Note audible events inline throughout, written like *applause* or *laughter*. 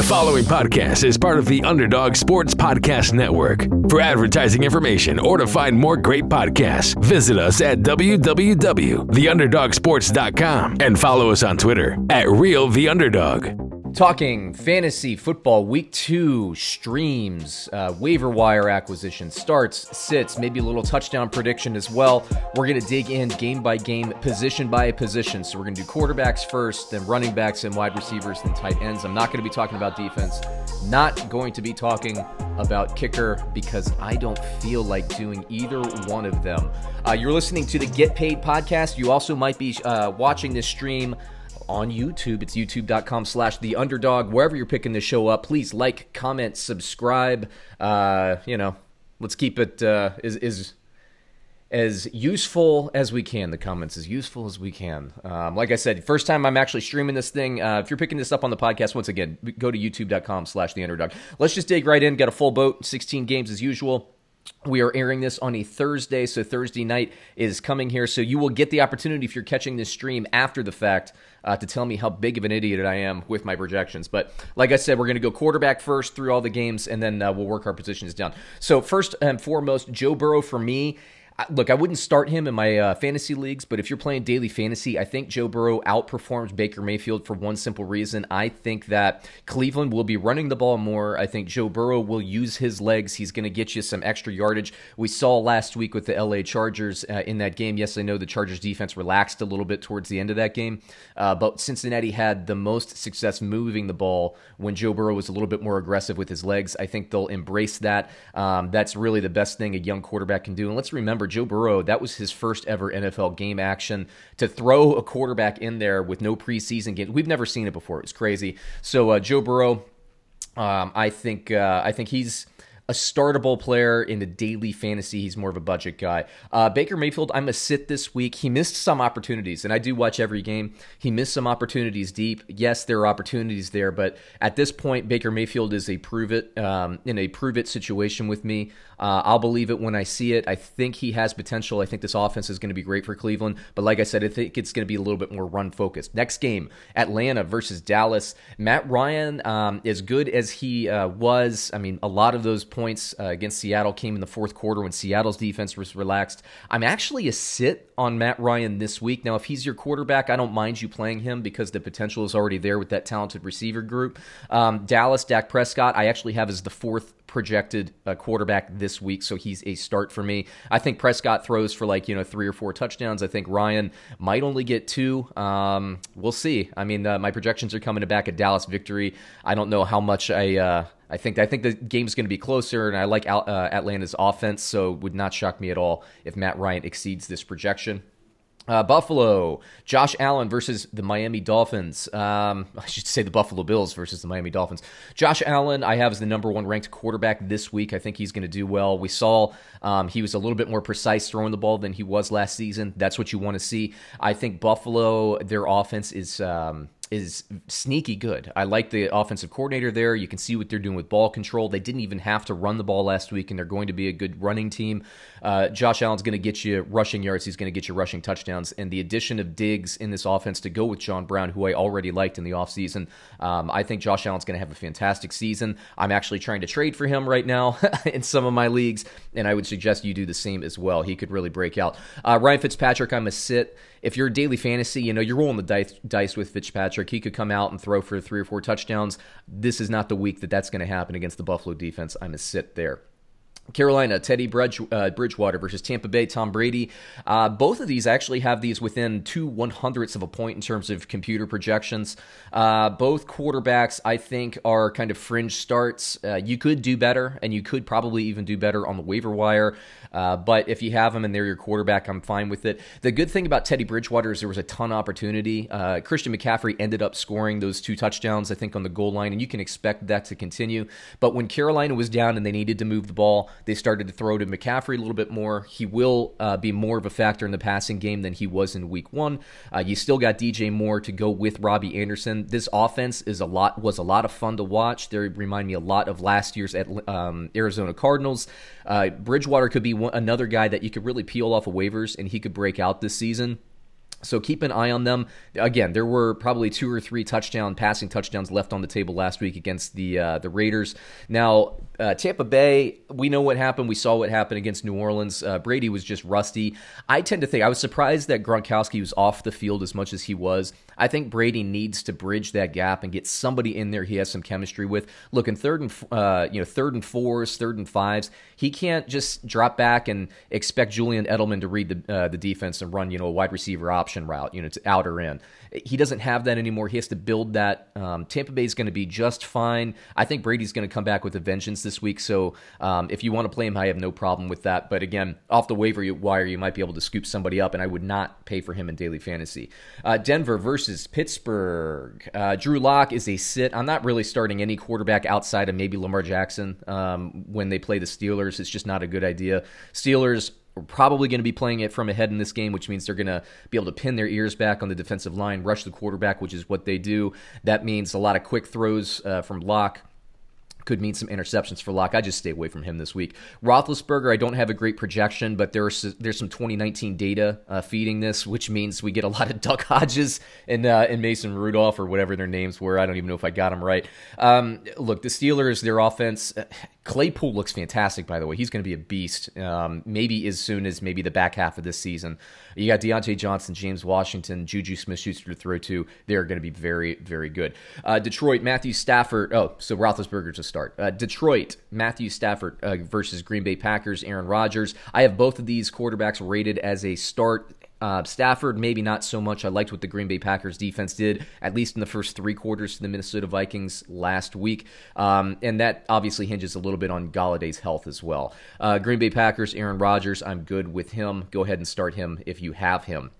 The following podcast is part of the Underdog Sports Podcast Network. For advertising information or to find more great podcasts, visit us at www.theunderdogsports.com and follow us on Twitter at Real The Underdog. Talking fantasy football week two streams, uh, waiver wire acquisition, starts, sits, maybe a little touchdown prediction as well. We're going to dig in game by game, position by position. So we're going to do quarterbacks first, then running backs and wide receivers, then tight ends. I'm not going to be talking about defense, not going to be talking about kicker because I don't feel like doing either one of them. Uh, you're listening to the Get Paid podcast. You also might be uh, watching this stream on YouTube. It's youtube.com slash the underdog. Wherever you're picking the show up, please like, comment, subscribe. Uh, you know, let's keep it uh, is is as useful as we can. The comments as useful as we can. Um, like I said, first time I'm actually streaming this thing. Uh, if you're picking this up on the podcast, once again, go to youtube.com slash the underdog. Let's just dig right in. Get a full boat. 16 games as usual. We are airing this on a Thursday, so Thursday night is coming here. So you will get the opportunity if you're catching this stream after the fact uh, to tell me how big of an idiot I am with my projections. But like I said, we're going to go quarterback first through all the games, and then uh, we'll work our positions down. So first and foremost, Joe Burrow for me look, I wouldn't start him in my uh, fantasy leagues, but if you're playing daily fantasy, I think Joe Burrow outperforms Baker Mayfield for one simple reason. I think that Cleveland will be running the ball more. I think Joe Burrow will use his legs. He's going to get you some extra yardage. We saw last week with the LA Chargers uh, in that game. Yes, I know the Chargers defense relaxed a little bit towards the end of that game, uh, but Cincinnati had the most success moving the ball when Joe Burrow was a little bit more aggressive with his legs. I think they'll embrace that. Um, that's really the best thing a young quarterback can do. And let's remember, Joe Burrow, that was his first ever NFL game action. To throw a quarterback in there with no preseason game, we've never seen it before. It's crazy. So uh, Joe Burrow, um, I think uh, I think he's a startable player in the daily fantasy. He's more of a budget guy. Uh, Baker Mayfield, I'm a sit this week. He missed some opportunities, and I do watch every game. He missed some opportunities deep. Yes, there are opportunities there, but at this point, Baker Mayfield is a prove it um, in a prove it situation with me. Uh, I'll believe it when I see it. I think he has potential. I think this offense is going to be great for Cleveland. But like I said, I think it's going to be a little bit more run focused. Next game, Atlanta versus Dallas. Matt Ryan, um, as good as he uh, was, I mean, a lot of those points uh, against Seattle came in the fourth quarter when Seattle's defense was relaxed. I'm actually a sit on Matt Ryan this week. Now, if he's your quarterback, I don't mind you playing him because the potential is already there with that talented receiver group. Um, Dallas, Dak Prescott, I actually have as the fourth projected uh, quarterback this week, so he's a start for me. I think Prescott throws for like you know three or four touchdowns. I think Ryan might only get two. Um, we'll see. I mean, uh, my projections are coming to back a Dallas victory. I don't know how much I. Uh, I think I think the game's going to be closer, and I like uh, Atlanta's offense, so would not shock me at all if Matt Ryan exceeds this projection. Uh, Buffalo, Josh Allen versus the Miami Dolphins. Um, I should say the Buffalo Bills versus the Miami Dolphins. Josh Allen, I have as the number one ranked quarterback this week. I think he's going to do well. We saw um, he was a little bit more precise throwing the ball than he was last season. That's what you want to see. I think Buffalo, their offense is. Um, is sneaky good. I like the offensive coordinator there. You can see what they're doing with ball control. They didn't even have to run the ball last week, and they're going to be a good running team. Uh, Josh Allen's going to get you rushing yards. He's going to get you rushing touchdowns. And the addition of Diggs in this offense to go with John Brown, who I already liked in the offseason, um, I think Josh Allen's going to have a fantastic season. I'm actually trying to trade for him right now *laughs* in some of my leagues, and I would suggest you do the same as well. He could really break out. Uh, Ryan Fitzpatrick, I'm a sit if you're a daily fantasy, you know, you're rolling the dice, dice with Fitzpatrick. He could come out and throw for three or four touchdowns. This is not the week that that's going to happen against the Buffalo defense. I'm a sit there. Carolina, Teddy Bridge, uh, Bridgewater versus Tampa Bay, Tom Brady. Uh, both of these actually have these within two one hundredths of a point in terms of computer projections. Uh, both quarterbacks, I think, are kind of fringe starts. Uh, you could do better, and you could probably even do better on the waiver wire. Uh, but if you have them and they're your quarterback, I'm fine with it. The good thing about Teddy Bridgewater is there was a ton of opportunity. Uh, Christian McCaffrey ended up scoring those two touchdowns, I think, on the goal line, and you can expect that to continue. But when Carolina was down and they needed to move the ball, they started to throw to McCaffrey a little bit more. He will uh, be more of a factor in the passing game than he was in Week One. Uh, you still got DJ Moore to go with Robbie Anderson. This offense is a lot was a lot of fun to watch. They remind me a lot of last year's at um, Arizona Cardinals. Uh, Bridgewater could be one, another guy that you could really peel off of waivers and he could break out this season. So keep an eye on them. Again, there were probably two or three touchdown passing touchdowns left on the table last week against the uh, the Raiders. Now uh, Tampa Bay, we know what happened. We saw what happened against New Orleans. Uh, Brady was just rusty. I tend to think I was surprised that Gronkowski was off the field as much as he was. I think Brady needs to bridge that gap and get somebody in there he has some chemistry with. Look, in third and uh, you know third and fours, third and fives, he can't just drop back and expect Julian Edelman to read the uh, the defense and run you know a wide receiver option route, you know, to out or in. He doesn't have that anymore. He has to build that. Um, Tampa Bay is going to be just fine. I think Brady's going to come back with a vengeance this week. So um, if you want to play him, I have no problem with that. But again, off the waiver wire, you might be able to scoop somebody up, and I would not pay for him in daily fantasy. Uh, Denver versus Pittsburgh. Uh, Drew Lock is a sit. I'm not really starting any quarterback outside of maybe Lamar Jackson um, when they play the Steelers. It's just not a good idea. Steelers we're probably going to be playing it from ahead in this game, which means they're going to be able to pin their ears back on the defensive line, rush the quarterback, which is what they do. That means a lot of quick throws uh, from Lock could mean some interceptions for Lock. I just stay away from him this week. Roethlisberger, I don't have a great projection, but there's there's some 2019 data uh, feeding this, which means we get a *laughs* lot of Duck Hodges and uh, and Mason Rudolph or whatever their names were. I don't even know if I got them right. Um, look, the Steelers, their offense. Claypool looks fantastic, by the way. He's going to be a beast. Um, maybe as soon as maybe the back half of this season. You got Diontae Johnson, James Washington, Juju Smith-Schuster to throw to. They're going to be very, very good. Uh, Detroit, Matthew Stafford. Oh, so Roethlisberger to start. Uh, Detroit, Matthew Stafford uh, versus Green Bay Packers, Aaron Rodgers. I have both of these quarterbacks rated as a start uh, Stafford, maybe not so much. I liked what the Green Bay Packers defense did, at least in the first three quarters to the Minnesota Vikings last week. Um, and that obviously hinges a little bit on Golladay's health as well. Uh, Green Bay Packers, Aaron Rodgers, I'm good with him. Go ahead and start him if you have him.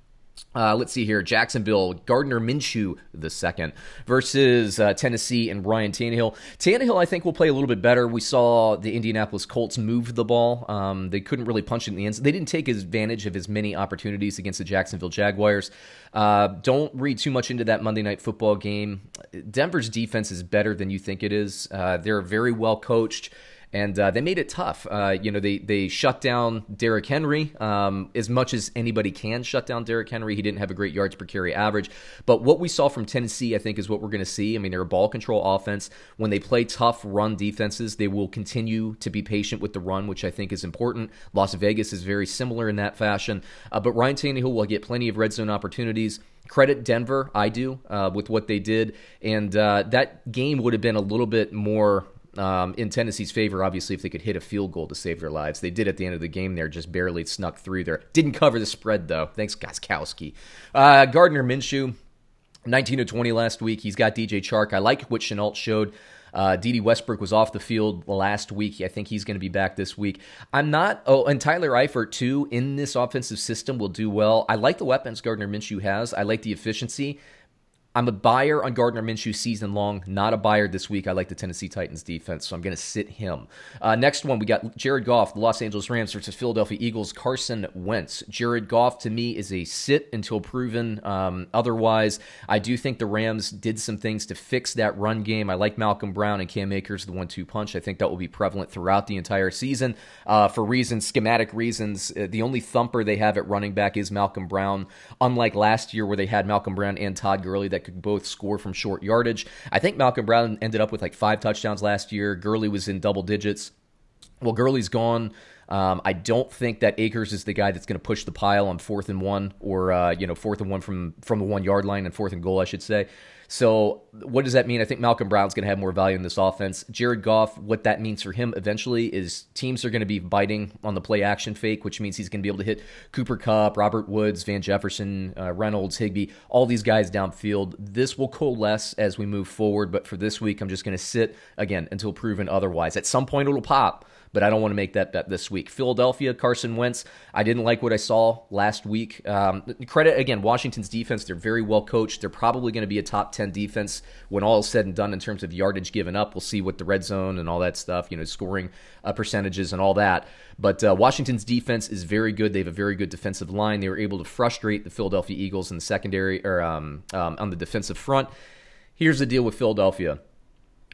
Uh, let's see here. Jacksonville, Gardner Minshew the second versus uh, Tennessee and Ryan Tannehill. Tannehill, I think, will play a little bit better. We saw the Indianapolis Colts move the ball. Um, they couldn't really punch it in the end. They didn't take advantage of as many opportunities against the Jacksonville Jaguars. Uh, don't read too much into that Monday night football game. Denver's defense is better than you think it is. Uh, they're very well coached and uh, they made it tough. Uh, you know, they they shut down Derrick Henry um, as much as anybody can shut down Derrick Henry. He didn't have a great yards per carry average, but what we saw from Tennessee, I think, is what we're going to see. I mean, they're a ball control offense. When they play tough run defenses, they will continue to be patient with the run, which I think is important. Las Vegas is very similar in that fashion, uh, but Ryan Tannehill will get plenty of red zone opportunities credit Denver, I do, uh, with what they did. And uh, that game would have been a little bit more um, in Tennessee's favor, obviously, if they could hit a field goal to save their lives. They did at the end of the game there, just barely snuck through there. Didn't cover the spread, though. Thanks, Gostkowski. Uh, Gardner Minshew, 19 to 20 last week. He's got DJ Chark. I like what Shenault showed. Uh, Dede Westbrook was off the field last week. I think he's going to be back this week. I'm not. Oh, and Tyler Eifert too in this offensive system will do well. I like the weapons Gardner Minshew has. I like the efficiency. I'm a buyer on Gardner Minshew season long, not a buyer this week. I like the Tennessee Titans defense, so I'm going to sit him. Uh, next one, we got Jared Goff, the Los Angeles Rams versus Philadelphia Eagles, Carson Wentz. Jared Goff, to me, is a sit until proven um, otherwise. I do think the Rams did some things to fix that run game. I like Malcolm Brown and Cam Akers, the one two punch. I think that will be prevalent throughout the entire season uh, for reasons, schematic reasons. Uh, the only thumper they have at running back is Malcolm Brown, unlike last year where they had Malcolm Brown and Todd Gurley that that could both score from short yardage. I think Malcolm Brown ended up with like five touchdowns last year. Gurley was in double digits. Well, Gurley's gone. Um, I don't think that Akers is the guy that's going to push the pile on fourth and one, or uh, you know, fourth and one from from the one yard line and fourth and goal, I should say. So, what does that mean? I think Malcolm Brown's going to have more value in this offense. Jared Goff, what that means for him eventually is teams are going to be biting on the play action fake, which means he's going to be able to hit Cooper Kupp, Robert Woods, Van Jefferson, uh, Reynolds, Higbee, all these guys downfield. This will coalesce as we move forward, but for this week, I'm just going to sit again until proven otherwise. At some point, it'll pop but I don't want to make that bet this week. Philadelphia, Carson Wentz. I didn't like what I saw last week. Um, credit again, Washington's defense. They're very well coached. They're probably going to be a top ten defense when all is said and done in terms of yardage given up. We'll see what the red zone and all that stuff, you know, scoring uh, percentages and all that. But uh, Washington's defense is very good. They have a very good defensive line. They were able to frustrate the Philadelphia Eagles in the secondary or um, um, on the defensive front. Here's the deal with Philadelphia.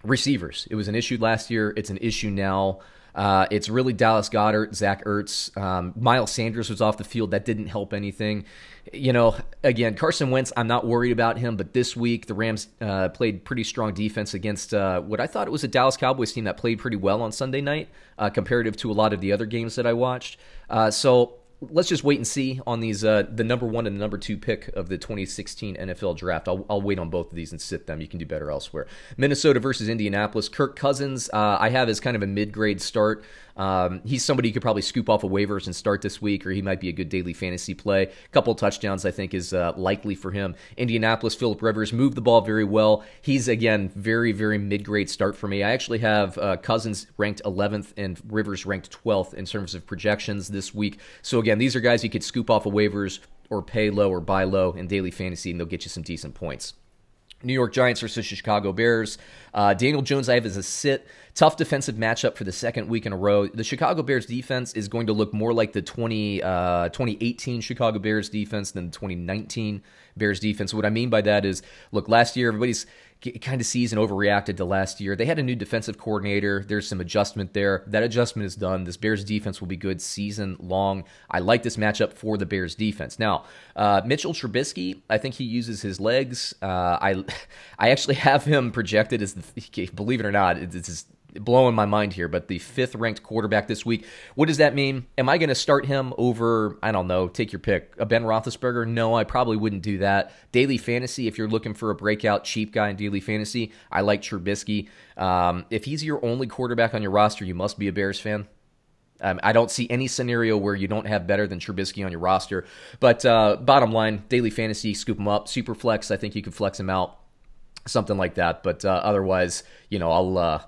Receivers. It was an issue last year. It's an issue now. Uh, it's really Dallas Goedert, Zach Ertz, um, Miles Sanders was off the field. That didn't help anything. You know, again, Carson Wentz. I'm not worried about him, but this week the Rams uh, played pretty strong defense against uh, what I thought it was a Dallas Cowboys team that played pretty well on Sunday night, uh, comparative to a lot of the other games that I watched. Uh, so let's just wait and see on these uh, the number one and the number two pick of the 2016 NFL draft. I'll, I'll wait on both of these and sit them. You can do better elsewhere. Minnesota versus Indianapolis. Kirk Cousins, uh, I have as kind of a mid grade start. Um, he's somebody you could probably scoop off of waivers and start this week, or he might be a good daily fantasy play. A couple touchdowns, I think, is uh, likely for him. Indianapolis, Philip Rivers moved the ball very well. He's again very, very mid-grade start for me. I actually have uh, Cousins ranked 11th and Rivers ranked 12th in terms of projections this week. So again, these are guys you could scoop off of waivers or pay low or buy low in daily fantasy, and they'll get you some decent points. New York Giants versus Chicago Bears. Uh, Daniel Jones, I have as a sit. Tough defensive matchup for the second week in a row. The Chicago Bears defense is going to look more like the 20, uh, 2018 Chicago Bears defense than the 2019 Bears defense. What I mean by that is, look, last year everybody's kind of season overreacted to last year. They had a new defensive coordinator. There's some adjustment there. That adjustment is done. This Bears defense will be good season long. I like this matchup for the Bears defense. Now, uh, Mitchell Trubisky, I think he uses his legs. Uh, I *laughs* I actually have him projected as the *laughs* believe it or not, it's blowing my mind here, but the fifth ranked quarterback this week. What does that mean? Am I going to start him over, I don't know, take your pick, a Ben Roethlisberger? No, I probably wouldn't do that. Daily fantasy, if you're looking for a breakout cheap guy in daily fantasy, I like Trubisky. Um, if he's your only quarterback on your roster, you must be a Bears fan. Um, I don't see any scenario where you don't have better than Trubisky on your roster. But uh, bottom line, daily fantasy, scoop him up. Super flex, I think you can flex him out, something like that. But uh, otherwise, you know, I'll. Uh,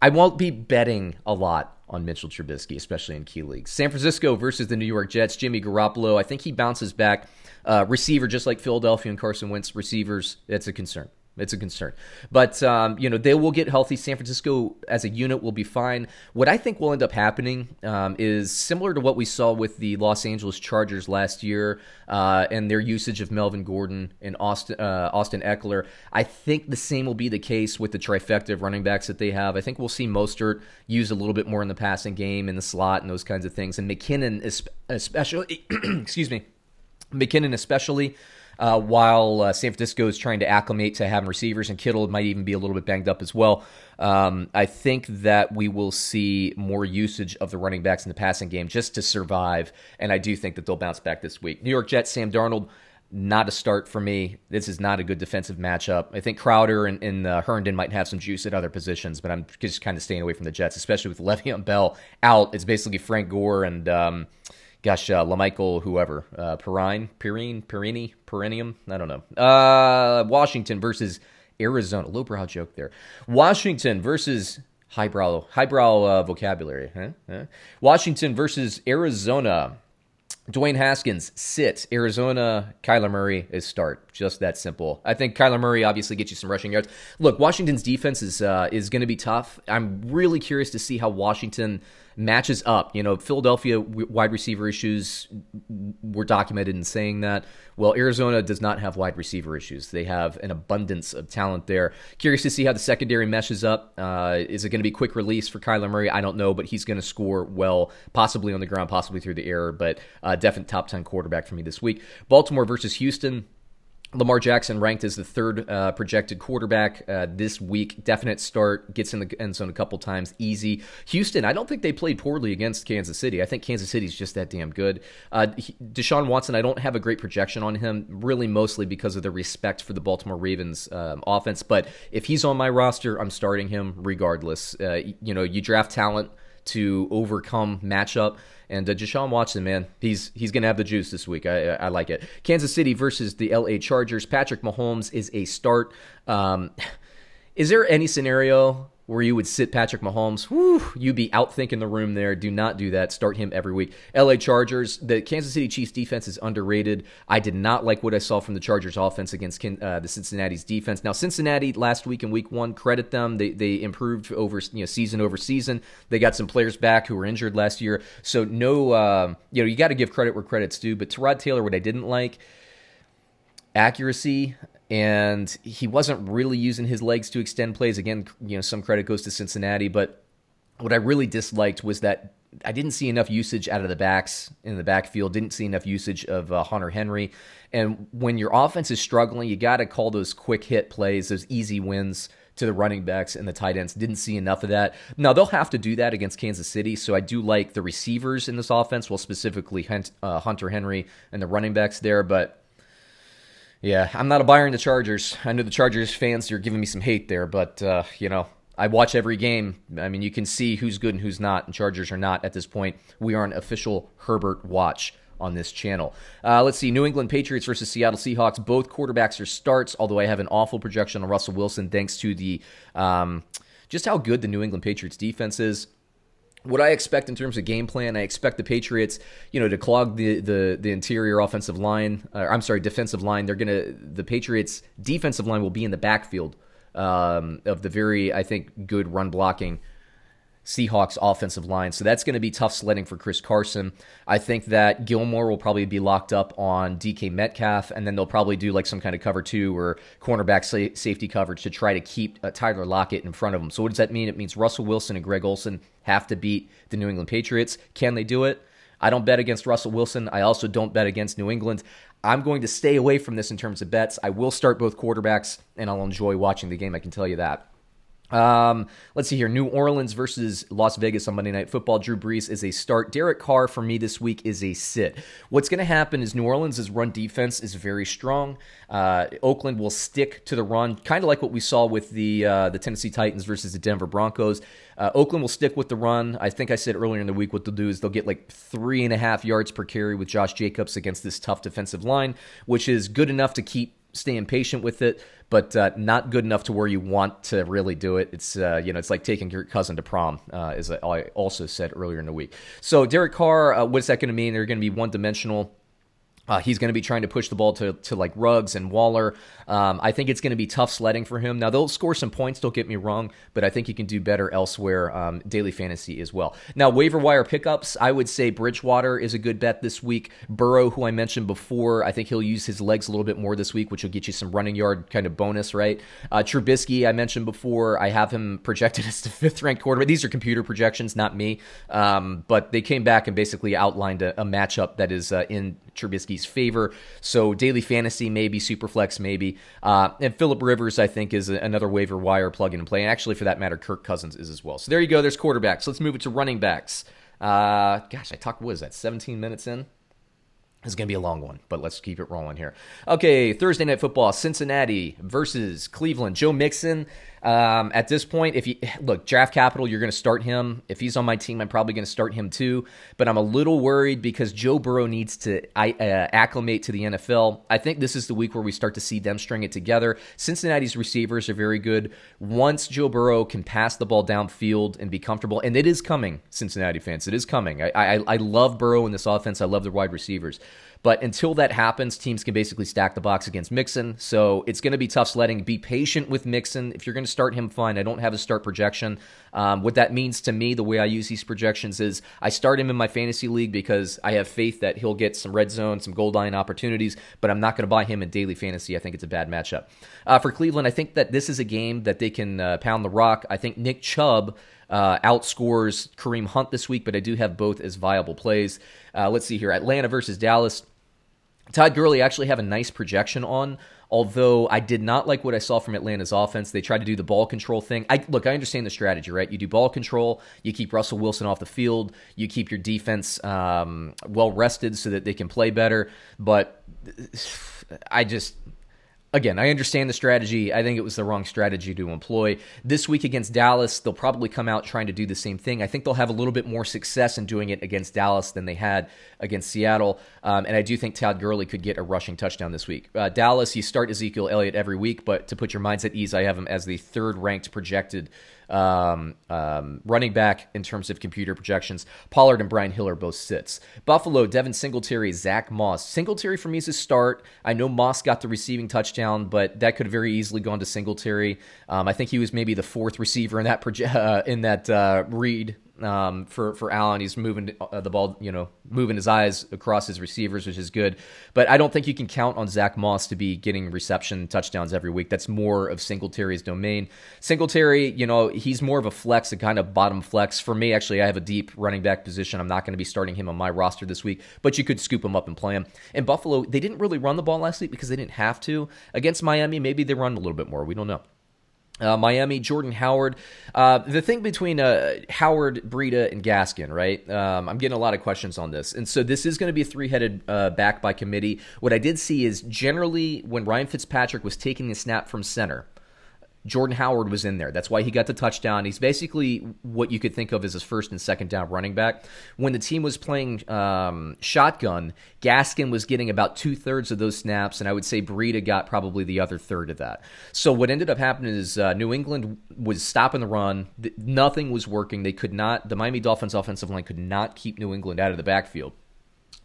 I won't be betting a lot on Mitchell Trubisky, especially in key leagues. San Francisco versus the New York Jets. Jimmy Garoppolo, I think he bounces back. Uh, receiver, just like Philadelphia and Carson Wentz, receivers, it's a concern. It's a concern. But, um, you know, they will get healthy. San Francisco as a unit will be fine. What I think will end up happening um, is similar to what we saw with the Los Angeles Chargers last year uh, and their usage of Melvin Gordon and Austin, uh, Austin Ekeler. I think the same will be the case with the trifecta of running backs that they have. I think we'll see Mostert used a little bit more in the passing game, in the slot, and those kinds of things. And McKinnon, especially, *clears throat* excuse me, McKinnon especially uh, while uh, San Francisco is trying to acclimate to having receivers, and Kittle might even be a little bit banged up as well. Um, I think that we will see more usage of the running backs in the passing game just to survive, and I do think that they'll bounce back this week. New York Jets, Sam Darnold not a start for me. This is not a good defensive matchup. I think Crowder and, and uh, Herndon might have some juice at other positions, but I'm just kind of staying away from the Jets, especially with *laughs* Le'Veon Bell out. It's basically Frank Gore and um, gosh, uh, Lamichael, whoever, uh, Perrine, Perrine, Perini, Perennium, I don't know. Uh, Washington versus Arizona. Lowbrow joke there. Washington versus highbrow, highbrow uh, vocabulary. Huh? Huh? Washington versus Arizona. Dwayne Haskins, sit. Arizona, Kyler Murray is start. Just that simple. I think Kyler Murray obviously gets you some rushing yards. Look, Washington's defense is uh, is going to be tough. I'm really curious to see how Washington matches up. You know, Philadelphia wide receiver issues were documented in saying that. Well, Arizona does not have wide receiver issues. They have an abundance of talent there. Curious to see how the secondary meshes up. Uh, is it going to be quick release for Kyler Murray? I don't know, but he's going to score well, possibly on the ground, possibly through the air, but uh, definite top 10 quarterback for me this week. Baltimore versus Houston. Lamar Jackson ranked as the third uh, projected quarterback uh, this week. Definite start, gets in the end zone a couple times, easy. Houston, I don't think they played poorly against Kansas City. I think Kansas City's just that damn good. Uh, Deshaun Watson, I don't have a great projection on him, really mostly because of the respect for the Baltimore Ravens um, offense. But if he's on my roster, I'm starting him regardless. Uh, you know, you draft talent to overcome matchup. And uh, Deshaun Watson, man, he's he's gonna have the juice this week. I, I like it. Kansas City versus the L.A. Chargers. Patrick Mahomes is a start. Um, is there any scenario where you would sit Patrick Mahomes, whew, you'd be out thinking the room there. Do not do that. Start him every week. LA Chargers, the Kansas City Chiefs defense is underrated. I did not like what I saw from the Chargers offense against uh, the Cincinnati's defense. Now, Cincinnati last week in week one, credit them. They, they improved over you know season over season. They got some players back who were injured last year. So, no, uh, you know, you got to give credit where credit's due. But Tyrod Taylor, what I didn't like, accuracy and he wasn't really using his legs to extend plays. Again, you know, some credit goes to Cincinnati, but what I really disliked was that I didn't see enough usage out of the backs in the backfield. Didn't see enough usage of uh, Hunter Henry. And when your offense is struggling, you got to call those quick hit plays, those easy wins to the running backs and the tight ends. Didn't see enough of that. Now they'll have to do that against Kansas City. So I do like the receivers in this offense, well specifically uh, Hunter Henry and the running backs there. But yeah, I'm not a buyer in the Chargers. I know the Chargers fans are giving me some hate there, but uh, you know I watch every game. I mean, you can see who's good and who's not, and Chargers are not at this point. We are an official Herbert watch on this channel. Uh, let's see, New England Patriots versus Seattle Seahawks. Both quarterbacks are starts, although I have an awful projection on Russell Wilson thanks to the um, just how good the New England Patriots defense is. What I expect in terms of game plan, I expect the Patriots, you know, to clog the the, the interior offensive line. Uh, I'm sorry, defensive line. They're gonna the Patriots defensive line will be in the backfield um, of the very, I think, good run blocking Seahawks offensive line. So that's going to be tough sledding for Chris Carson. I think that Gilmore will probably be locked up on DK Metcalf, and then they'll probably do like some kind of cover two or cornerback sa- safety coverage to try to keep uh, Tyler Lockett in front of him. So what does that mean? It means Russell Wilson and Greg Olsen have to beat the New England Patriots. Can they do it? I don't bet against Russell Wilson. I also don't bet against New England. I'm going to stay away from this in terms of bets. I will start both quarterbacks, and I'll enjoy watching the game. I can tell you that. Um, let's see here. New Orleans versus Las Vegas on Monday Night Football. Drew Brees is a start. Derek Carr for me this week is a sit. What's going to happen is New Orleans' run defense is very strong. Uh, Oakland will stick to the run, kind of like what we saw with the uh, the Tennessee Titans versus the Denver Broncos. Uh, Oakland will stick with the run. I think I said earlier in the week what they'll do is they'll get like three and a half yards per carry with Josh Jacobs against this tough defensive line, which is good enough to keep staying patient with it, but uh, not good enough to where you want to really do it. It's uh, you know it's like taking your cousin to prom, uh, as I also said earlier in the week. So Derek Carr, uh, what's that going to mean? They're going to be one dimensional. Uh, he's going to be trying to push the ball to, to like Ruggs and Waller. Um, I think it's going to be tough sledding for him. Now, they'll score some points, don't get me wrong, but I think he can do better elsewhere, um, daily fantasy as well. Now, waiver wire pickups, I would say Bridgewater is a good bet this week. Burrow, who I mentioned before, I think he'll use his legs a little bit more this week, which will get you some running yard kind of bonus, right? Uh, Trubisky, I mentioned before, I have him projected *laughs* as the fifth ranked quarterback. These are computer projections, not me, um, but they came back and basically outlined a, a matchup that is uh, in Trubisky's favor. So daily fantasy, maybe Superflex, maybe. Uh, and Philip Rivers, I think, is another waiver wire plug and play. And actually, for that matter, Kirk Cousins is as well. So there you go. There's quarterbacks. Let's move it to running backs. Uh, gosh, I talked. What is that? 17 minutes in. It's going to be a long one, but let's keep it rolling here. Okay, Thursday night football: Cincinnati versus Cleveland. Joe Mixon um, at this point, if you look draft capital, you're going to start him. If he's on my team, I'm probably going to start him too. But I'm a little worried because Joe Burrow needs to uh, acclimate to the NFL. I think this is the week where we start to see them string it together. Cincinnati's receivers are very good. Once Joe Burrow can pass the ball downfield and be comfortable, and it is coming, Cincinnati fans, it is coming. I, I, I love Burrow in this offense. I love the wide receivers. But until that happens, teams can basically stack the box against Mixon. So it's going to be tough sledding. Be patient with Mixon. If you're going to start him, fine. I don't have a start projection. Um, what that means to me, the way I use these projections is I start him in my fantasy league because I have faith that he'll get some red zone, some goal line opportunities, but I'm not going to buy him in daily fantasy. I think it's a bad matchup. Uh, for Cleveland, I think that this is a game that they can uh, pound the rock. I think Nick Chubb. Uh, outscores Kareem Hunt this week, but I do have both as viable plays. Uh, let's see here Atlanta versus Dallas. Todd Gurley actually have a nice projection on, although I did not like what I saw from Atlanta's offense. They tried to do the ball control thing. I look, I understand the strategy, right? You do ball control, you keep Russell Wilson off the field, you keep your defense um, well rested so that they can play better. But *sighs* I just again, I understand the strategy. I think it was the wrong strategy to employ. This week against Dallas, they'll probably come out trying to do the same thing. I think they'll have a little bit more success in doing it against Dallas than they had against Seattle. Um, and I do think Todd Gurley could get a rushing touchdown this week. Uh, Dallas, you start Ezekiel Elliott every week, but to put your minds at ease, I have him as the third ranked projected um, um, running back in terms of computer projections. Pollard and Brian Hill are both sits. Buffalo, Devin Singletary, Zach Moss. Singletary for me is a start. I know Moss got the receiving touchdown, but that could have very easily gone to Singletary. Um, I think he was maybe the fourth receiver in that proje- *laughs* uh, in that uh, read um, for for Allen. He's moving uh, the ball, you know, moving his eyes across his receivers, which is good. But I don't think you can count on Zach Moss to be getting reception touchdowns every week. That's more of Singletary's domain. Singletary, you know, he's more of a flex, a kind of bottom flex. For me, actually, I have a deep running back position. I'm not going to be starting him on my roster this week, but you could scoop him up and play him. And Buffalo, they didn't really run the ball last week because they didn't have to. Against Miami, maybe they run a little bit more. We don't know. Uh, Miami, Jordan Howard. Uh, the thing between uh, Howard, Breida, and Gaskin, right? Um, I'm getting a lot of questions on this. And so this is going to be a three headed uh, back by committee. What I did see is generally when Ryan Fitzpatrick was taking the snap from center, Jordan Howard was in there. That's why he got the touchdown. He's basically what you could think of as his first and second down running back. When the team was playing um, shotgun, Gaskin was getting about two thirds of those snaps, and I would say Breida got probably the other third of that. So what ended up happening is uh, New England was stopping the run. Nothing was working. They could not. The Miami Dolphins offensive line could not keep New England out of the backfield.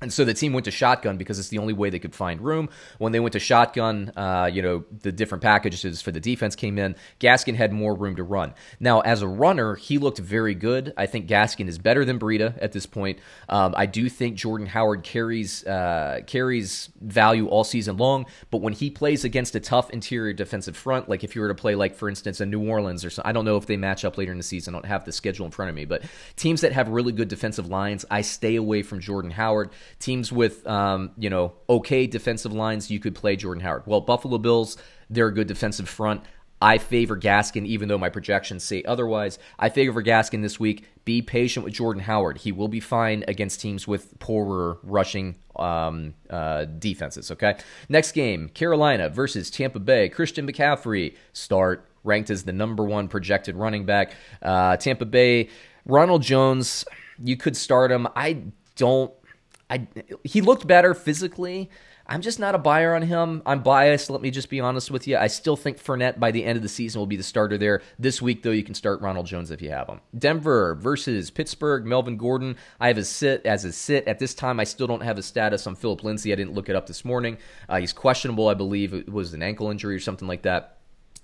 And so the team went to shotgun because it's the only way they could find room. When they went to shotgun, uh, you know, the different packages for the defense came in. Gaskin had more room to run. Now, as a runner, he looked very good. I think Gaskin is better than Breida at this point. Um, I do think Jordan Howard carries uh, carries value all season long, but when he plays against a tough interior defensive front, like if you were to play, like for instance, a New Orleans or something, I don't know if they match up later in the season. I don't have the schedule in front of me, but teams that have really good defensive lines, I stay away from Jordan Howard. Teams with um, you know okay defensive lines, you could play Jordan Howard. Well, Buffalo Bills, they're a good defensive front. I favor Gaskin, even though my projections say otherwise. I favor Gaskin this week. Be patient with Jordan Howard. He will be fine against teams with poorer rushing um, uh, defenses. Okay. Next game Carolina versus Tampa Bay. Christian McCaffrey, start, ranked as the number one projected running back. Uh, Tampa Bay, Ronald Jones, you could start him. I don't I he looked better physically. I'm just not a buyer on him. I'm biased. Let me just be honest with you. I still think Fournette by the end of the season will be the starter there. This week, though, you can start Ronald Jones if you have him. Denver versus Pittsburgh. Melvin Gordon. I have a sit as a sit at this time. I still don't have a status on Philip Lindsay. I didn't look it up this morning. Uh, he's questionable. I believe it was an ankle injury or something like that.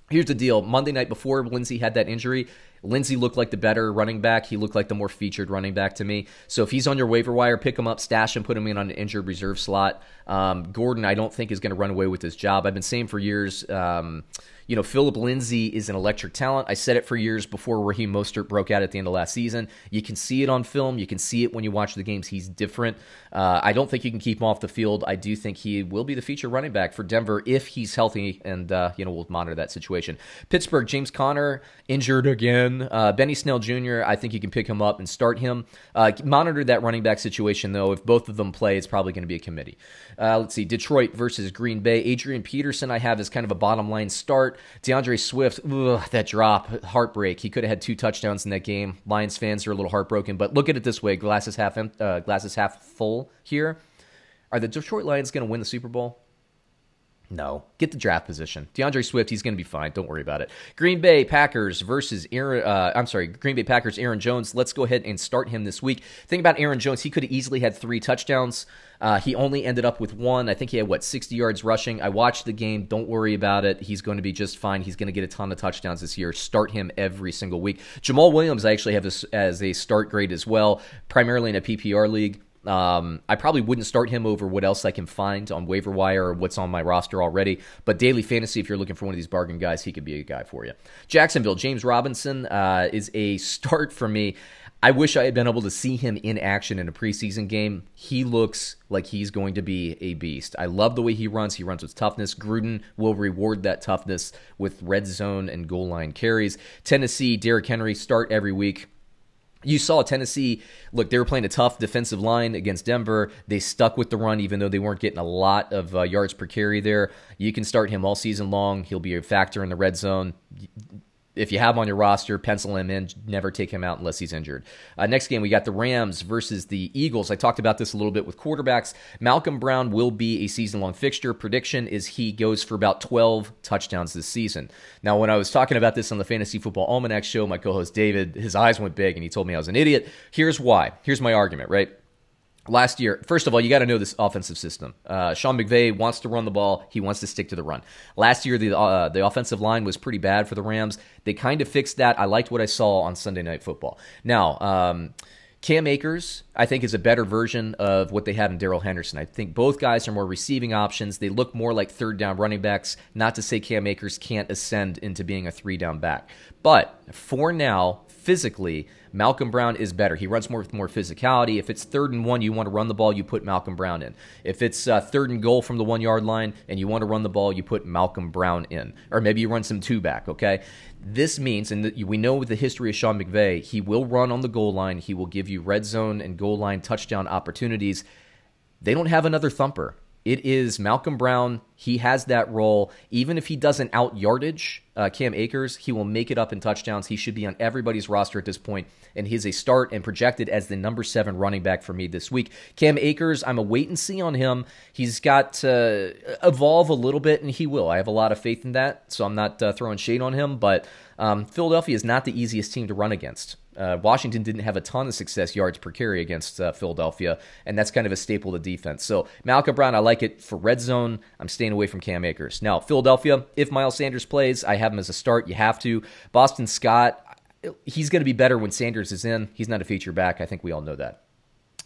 Here's the deal. Monday night before Lindsay had that injury, Lindsay looked like the better running back. He looked like the more featured running back to me. So if he's on your waiver wire, pick him up, stash him, put him in on an injured reserve slot. Um, Gordon, I don't think is going to run away with his job. I've been saying for years. Um, you know, Philip Lindsay is an electric talent. I said it for years before Raheem Mostert broke out at the end of last season. You can see it on film. You can see it when you watch the games. He's different. Uh, I don't think you can keep him off the field. I do think he will be the feature running back for Denver if he's healthy, and uh, you know we'll monitor that situation. Pittsburgh, James Conner injured again. Uh, Benny Snell Jr. I think you can pick him up and start him. Uh, monitor that running back situation though. If both of them play, it's probably going to be a committee. Uh, let's see, Detroit versus Green Bay. Adrian Peterson, I have as kind of a bottom line start. DeAndre Swift, ugh, that drop, heartbreak. He could have had two touchdowns in that game. Lions fans are a little heartbroken, but look at it this way: glasses half uh, glasses half full here. Are the Detroit Lions going to win the Super Bowl? No. Get the draft position. DeAndre Swift, he's going to be fine. Don't worry about it. Green Bay Packers versus Aaron. Uh, I'm sorry, Green Bay Packers. Aaron Jones. Let's go ahead and start him this week. Think about Aaron Jones. He could have easily had three touchdowns. Uh, he only ended up with one. I think he had what 60 yards rushing. I watched the game. Don't worry about it. He's going to be just fine. He's going to get a ton of touchdowns this year. Start him every single week. Jamaal Williams, I actually have this as a start grade as well, primarily in a PPR league. Um, I probably wouldn't start him over what else I can find on waiver wire or what's on my roster already. But daily fantasy, if you're looking for one of these bargain guys, he could be a guy for you. Jacksonville, James Robinson uh, is a start for me. I wish I had been able to see him in action in a preseason game. He looks like he's going to be a beast. I love the way he runs. He runs with toughness. Gruden will reward that toughness with red zone and goal line carries. Tennessee, Derrick Henry start every week you saw Tennessee look, they were playing a tough defensive line against Denver. They stuck with the run, even though they weren't getting a lot of uh, yards per carry there. You can start him all season long. He'll be a factor in the red zone if you have him on your roster, pencil him in. Never take him out unless he's injured. Uh, next game, we got the Rams versus the Eagles. I talked about this a little bit with quarterbacks. Malcolm Brown will be a season long fixture. Prediction is he goes for about 12 touchdowns this season. Now, when I was talking about this on the Fantasy Football Almanac show, my co host David, his eyes went big and he told me I was an idiot. Here's why. Here's my argument, right? Last year, first of all, you got to know this offensive system. Uh, Sean McVay wants to run the ball. He wants to stick to the run. Last year, the uh, the offensive line was pretty bad for the Rams. They kind of fixed that. I liked what I saw on Sunday Night Football. Now, um, Cam Akers, I think, is a better version of what they had in Darrell Henderson. I think both guys are more receiving options. They look more like third down running backs. Not to say Cam Akers can't ascend into being a three down back. But for now, physically, Malcolm Brown is better. He runs more with more physicality. If it's third and one, you want to run the ball, you put Malcolm Brown in. If it's uh, third and goal from the one yard line and you want to run the ball, you put Malcolm Brown in. Or maybe you run some two back, okay? This means, and we know with the history of Sean McVay, he will run on the goal line. He will give you red zone and goal line touchdown opportunities. They don't have another thumper. It is Malcolm Brown. He has that role. Even if he doesn't out yardage uh, Cam Akers, he will make it up in touchdowns. He should be on everybody's roster at this point, and he's a start and projected as the number seven running back for me this week. Cam Akers, I'm a wait and see on him. He's got to evolve a little bit, and he will. I have a lot of faith in that, so I'm not uh, throwing shade on him, but um, Philadelphia is not the easiest team to run against. Uh, Washington didn't have a ton of success yards per carry against uh, Philadelphia, and that's kind of a staple of the defense. So Malcolm Brown, I like it for red zone. I'm staying away from Cam Akers. Now Philadelphia, if Miles Sanders plays, I have him as a start. You have to. Boston Scott, he's going to be better when Sanders is in. He's not a feature back. I think we all know that.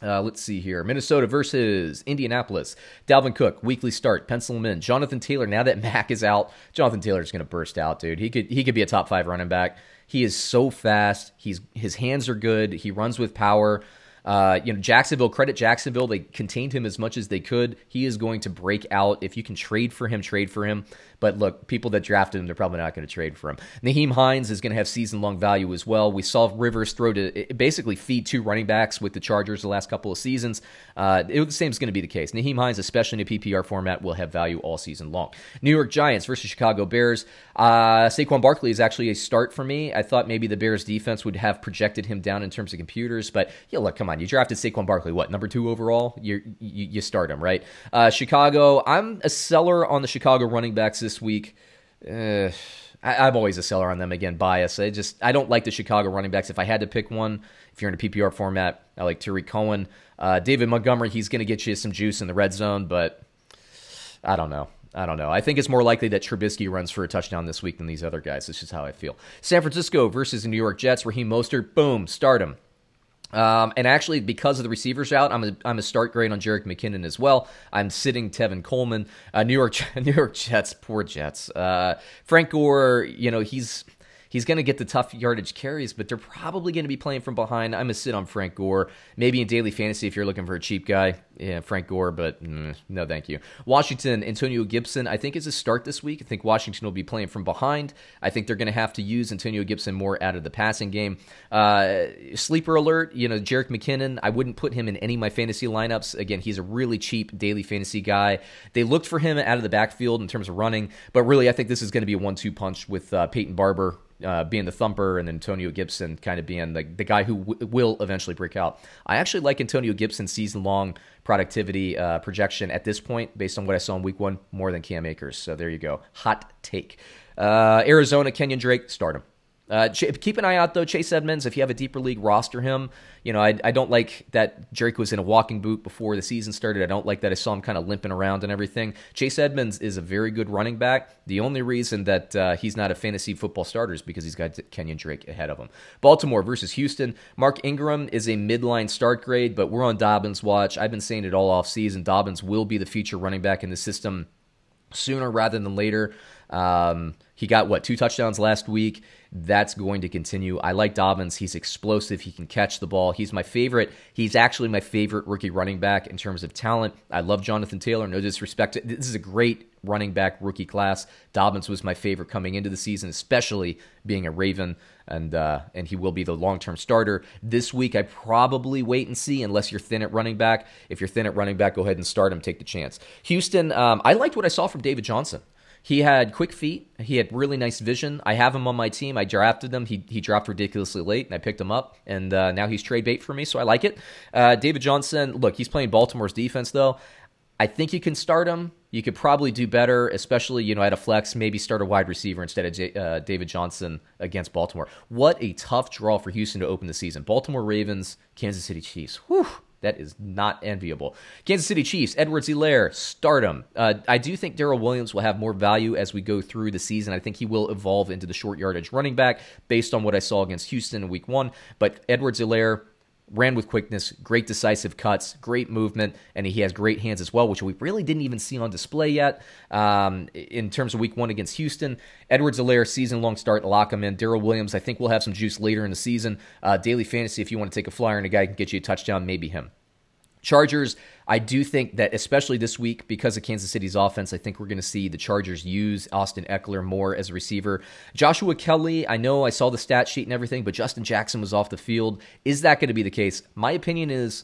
Uh, let's see here. Minnesota versus Indianapolis. Dalvin Cook, weekly start. Pencil him in. Jonathan Taylor. Now that *laughs* Mack is out, Jonathan Taylor is going to burst out, dude. He could he could be a top five running back. He is so fast. He's his hands are good. He runs with power. Uh, you know, Jacksonville, credit Jacksonville. They contained him as much as they could. He is going to break out. If you can trade for him, trade for him. But look, people that drafted him, they're probably not going to trade for him. Nyheim Hines is going to have season long value as well. We saw Rivers throw to basically feed two running backs with the Chargers the last couple of seasons. Uh, it, the same is going to be the case. Nyheim Hines, especially in a PPR format, will have value all season long. New York Giants versus Chicago Bears. Uh, Saquon Barkley is actually a start for me. I thought maybe the Bears defense would have projected him down in terms of computers, but yeah, look, come on, you drafted Saquon Barkley, what number two overall? you you start him right. Uh, Chicago, I'm a seller on the Chicago running backs this week. Uh, I, am always a seller on them. Again, bias. I just I don't like the Chicago running backs. If I had to pick one, if you're in a PPR format, I like Tarik Cohen, uh, David Montgomery. He's going to get you some juice in the red zone, but I don't know. I don't know. I think it's more likely that Trubisky runs for a touchdown this week than these other guys. This is how I feel. San Francisco versus the New York Jets. Raheem Mostert, boom, start him. Um, and actually, because of the receivers out, I'm a, I'm a start grade on Jerick McKinnon as well. I'm sitting Tevin Coleman. Uh, New York *laughs* New York Jets, poor Jets. Uh, Frank Gore, you know he's He's going to get the tough yardage carries, but they're probably going to be playing from behind. I'm going to sit on Frank Gore. Maybe in daily fantasy if you're looking for a cheap guy. Yeah, Frank Gore, but mm, no, thank you. Washington, Antonio Gibson, I think is a start this week. I think Washington will be playing from behind. I think they're going to have to use Antonio Gibson more out of the passing game. Uh, sleeper alert, you know, Jerick McKinnon, I wouldn't put him in any of my fantasy lineups. Again, he's a really cheap daily fantasy guy. They looked for him out of the backfield in terms of running, but really, I think this is going to be a one two punch with uh, Peyton Barber uh, being the thumper and Antonio Gibson kind of being the, the guy who w- will eventually break out. I actually like Antonio Gibson's season long productivity uh, projection at this point, based on what I saw in week one, more than Cam Akers. So there you go. Hot take. Uh, Arizona, Kenyon Drake, start him. Uh, keep an eye out though, Chase Edmonds. If you have a deeper league, roster him. You know, I, I don't like that Drake was in a walking boot before the season started. I don't like that I saw him kind of limping around and everything. Chase Edmonds is a very good running back. The only reason that uh, he's not a fantasy football starter is because he's got Kenyon Drake ahead of him. Baltimore versus Houston. Mark Ingram is a midline start grade, but we're on Dobbins watch. I've been saying it all off season. Dobbins will be the future running back in the system sooner rather than later. Um, he got what two touchdowns last week. That's going to continue. I like Dobbins. He's explosive. He can catch the ball. He's my favorite. He's actually my favorite rookie running back in terms of talent. I love Jonathan Taylor. No disrespect. This is a great running back rookie class. Dobbins was my favorite coming into the season, especially being a Raven, and uh, and he will be the long term starter this week. I probably wait and see unless you're thin at running back. If you're thin at running back, go ahead and start him. Take the chance. Houston. Um, I liked what I saw from David Johnson. He had quick feet. He had really nice vision. I have him on my team. I drafted him. He, he dropped ridiculously late, and I picked him up. And uh, now he's trade bait for me, so I like it. Uh, David Johnson, look, he's playing Baltimore's defense, though. I think you can start him. You could probably do better, especially you know at a flex. Maybe start a wide receiver instead of J- uh, David Johnson against Baltimore. What a tough draw for Houston to open the season. Baltimore Ravens, Kansas City Chiefs. Whew That is not enviable. Kansas City Chiefs, Edwards-Helaire, stardom. Uh, I do think Darrel Williams will have more value as we go through the season. I think he will evolve into the short yardage running back based on what I saw against Houston in week one. But Edwards-Helaire, ran with quickness, great decisive cuts, great movement, and he has great hands as well, which we really didn't even see on display yet. Um, in terms of week one against Houston, Edwards-Helaire, season long start, lock him in. Darrel Williams, I think we'll have some juice later in the season. Uh, daily fantasy, if you want to take a flyer and a guy can get you a touchdown, maybe him. Chargers, I do think that especially this week because of Kansas City's offense, I think we're going to see the Chargers use Austin Ekeler more as a receiver. Joshua Kelly, I know I saw the stat sheet and everything, but Justin Jackson was off the field. Is that going to be the case? My opinion is,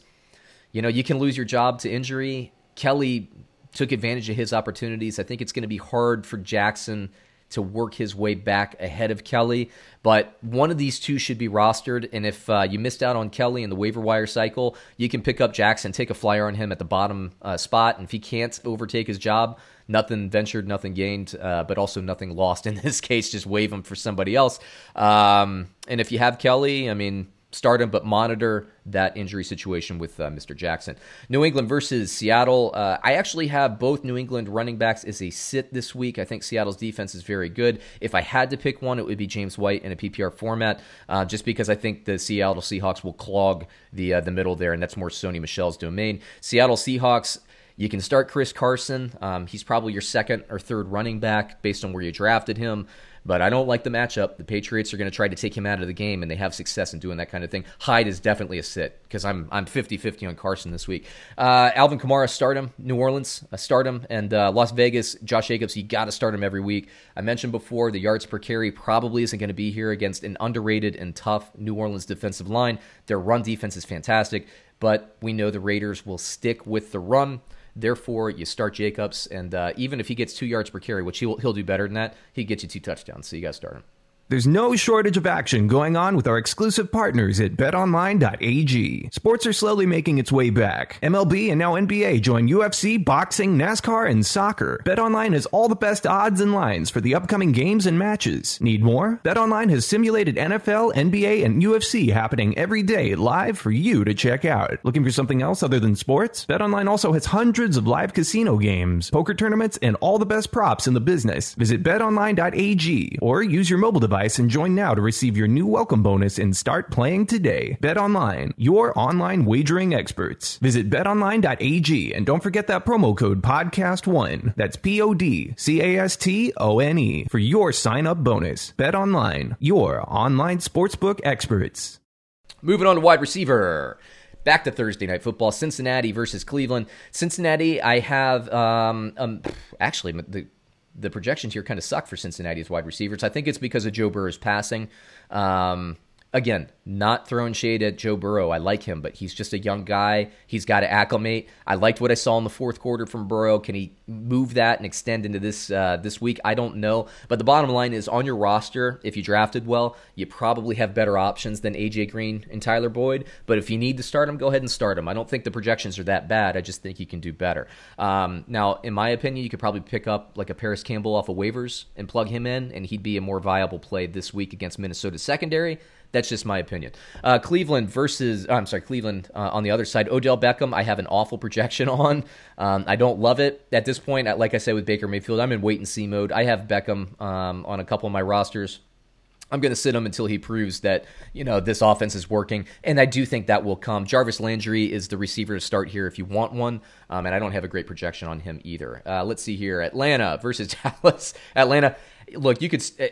you know, you can lose your job to injury. Kelly took advantage of his opportunities. I think it's going to be hard for Jackson to work his way back ahead of Kelly. But one of these two should be rostered. And if uh, you missed out on Kelly in the waiver wire cycle, you can pick up Jackson, take a flyer on him at the bottom uh, spot. And if he can't overtake his job, nothing ventured, nothing gained, uh, but also nothing lost in *laughs* this case. Just waive him for somebody else. Um, and if you have Kelly, I mean, start him, but monitor that injury situation with uh, Mr. Jackson. New England versus Seattle. Uh, I actually have both New England running backs as a sit this week. I think Seattle's defense is very good. If I had to pick one, it would be James White in a PPR format, uh, just because I think the Seattle Seahawks will clog the uh, the middle there, and that's more Sony Michel's domain. Seattle Seahawks. You can start Chris Carson. Um, he's probably your second or third running back based on where you drafted him. But I don't like the matchup. The Patriots are going to try to take him out of the game, and they have success in doing that kind of thing. Hyde is definitely a sit because I'm I'm 50-50 on Carson this week. Uh, Alvin Kamara, start him. New Orleans, uh, start him. And uh, Las Vegas, Josh Jacobs, you got to start him every week. I mentioned before the yards per carry probably isn't going to be here against an underrated and tough New Orleans defensive line. Their run defense is fantastic, but we know the Raiders will stick with the run. Therefore, you start Jacobs, and uh, even if he gets two yards per carry, which he'll he'll do better than that, he gets you two touchdowns. So you got to start him. There's no shortage of action going on with our exclusive partners at betonline.ag. Sports are slowly making its way back. MLB and now NBA join UFC, boxing, NASCAR, and soccer. BetOnline has all the best odds and lines for the upcoming games and matches. Need more? BetOnline has simulated NFL, NBA, and UFC happening every day live for you to check out. Looking for something else other than sports? BetOnline also has hundreds of live casino games, poker tournaments, and all the best props in the business. Visit betonline.ag or use your mobile device device and join now to receive your new welcome bonus and start playing today. Bet online, your online wagering experts. Visit betonline.ag and don't forget that promo code podcast1. That's P O D C A S T O N E for your sign up bonus. Bet online, your online sportsbook experts. Moving on to wide receiver. Back to Thursday night football. Cincinnati versus Cleveland. Cincinnati, I have um, um actually the the projections here kind of suck for Cincinnati's wide receivers. I think it's because of Joe Burrow's passing. Um, again, not throwing shade at Joe Burrow. I like him, but he's just a young guy. He's got to acclimate. I liked what I saw in the fourth quarter from Burrow. Can he move that and extend into this uh, this week? I don't know. But the bottom line is on your roster, if you drafted well, you probably have better options than AJ Green and Tyler Boyd. But if you need to start them, go ahead and start them. I don't think the projections are that bad. I just think you can do better. Um, now, in my opinion, you could probably pick up like a Parris Campbell off of waivers and plug him in, and he'd be a more viable play this week against Minnesota's secondary. That's just my opinion. Uh, Cleveland versus, I'm sorry, Cleveland uh, on the other side. Odell Beckham, I have an awful projection *laughs* on. Um, I don't love it at this point. Like I said with Baker Mayfield, I'm in wait and see mode. I have Beckham um, on a couple of my rosters. I'm going to sit him until he proves that you know this offense is working, and I do think that will come. Jarvis Landry is the receiver to start here if you want one, um, and I don't have a great projection on him either. Uh, let's see here: Atlanta versus *laughs* Dallas. Atlanta. Look, you could uh,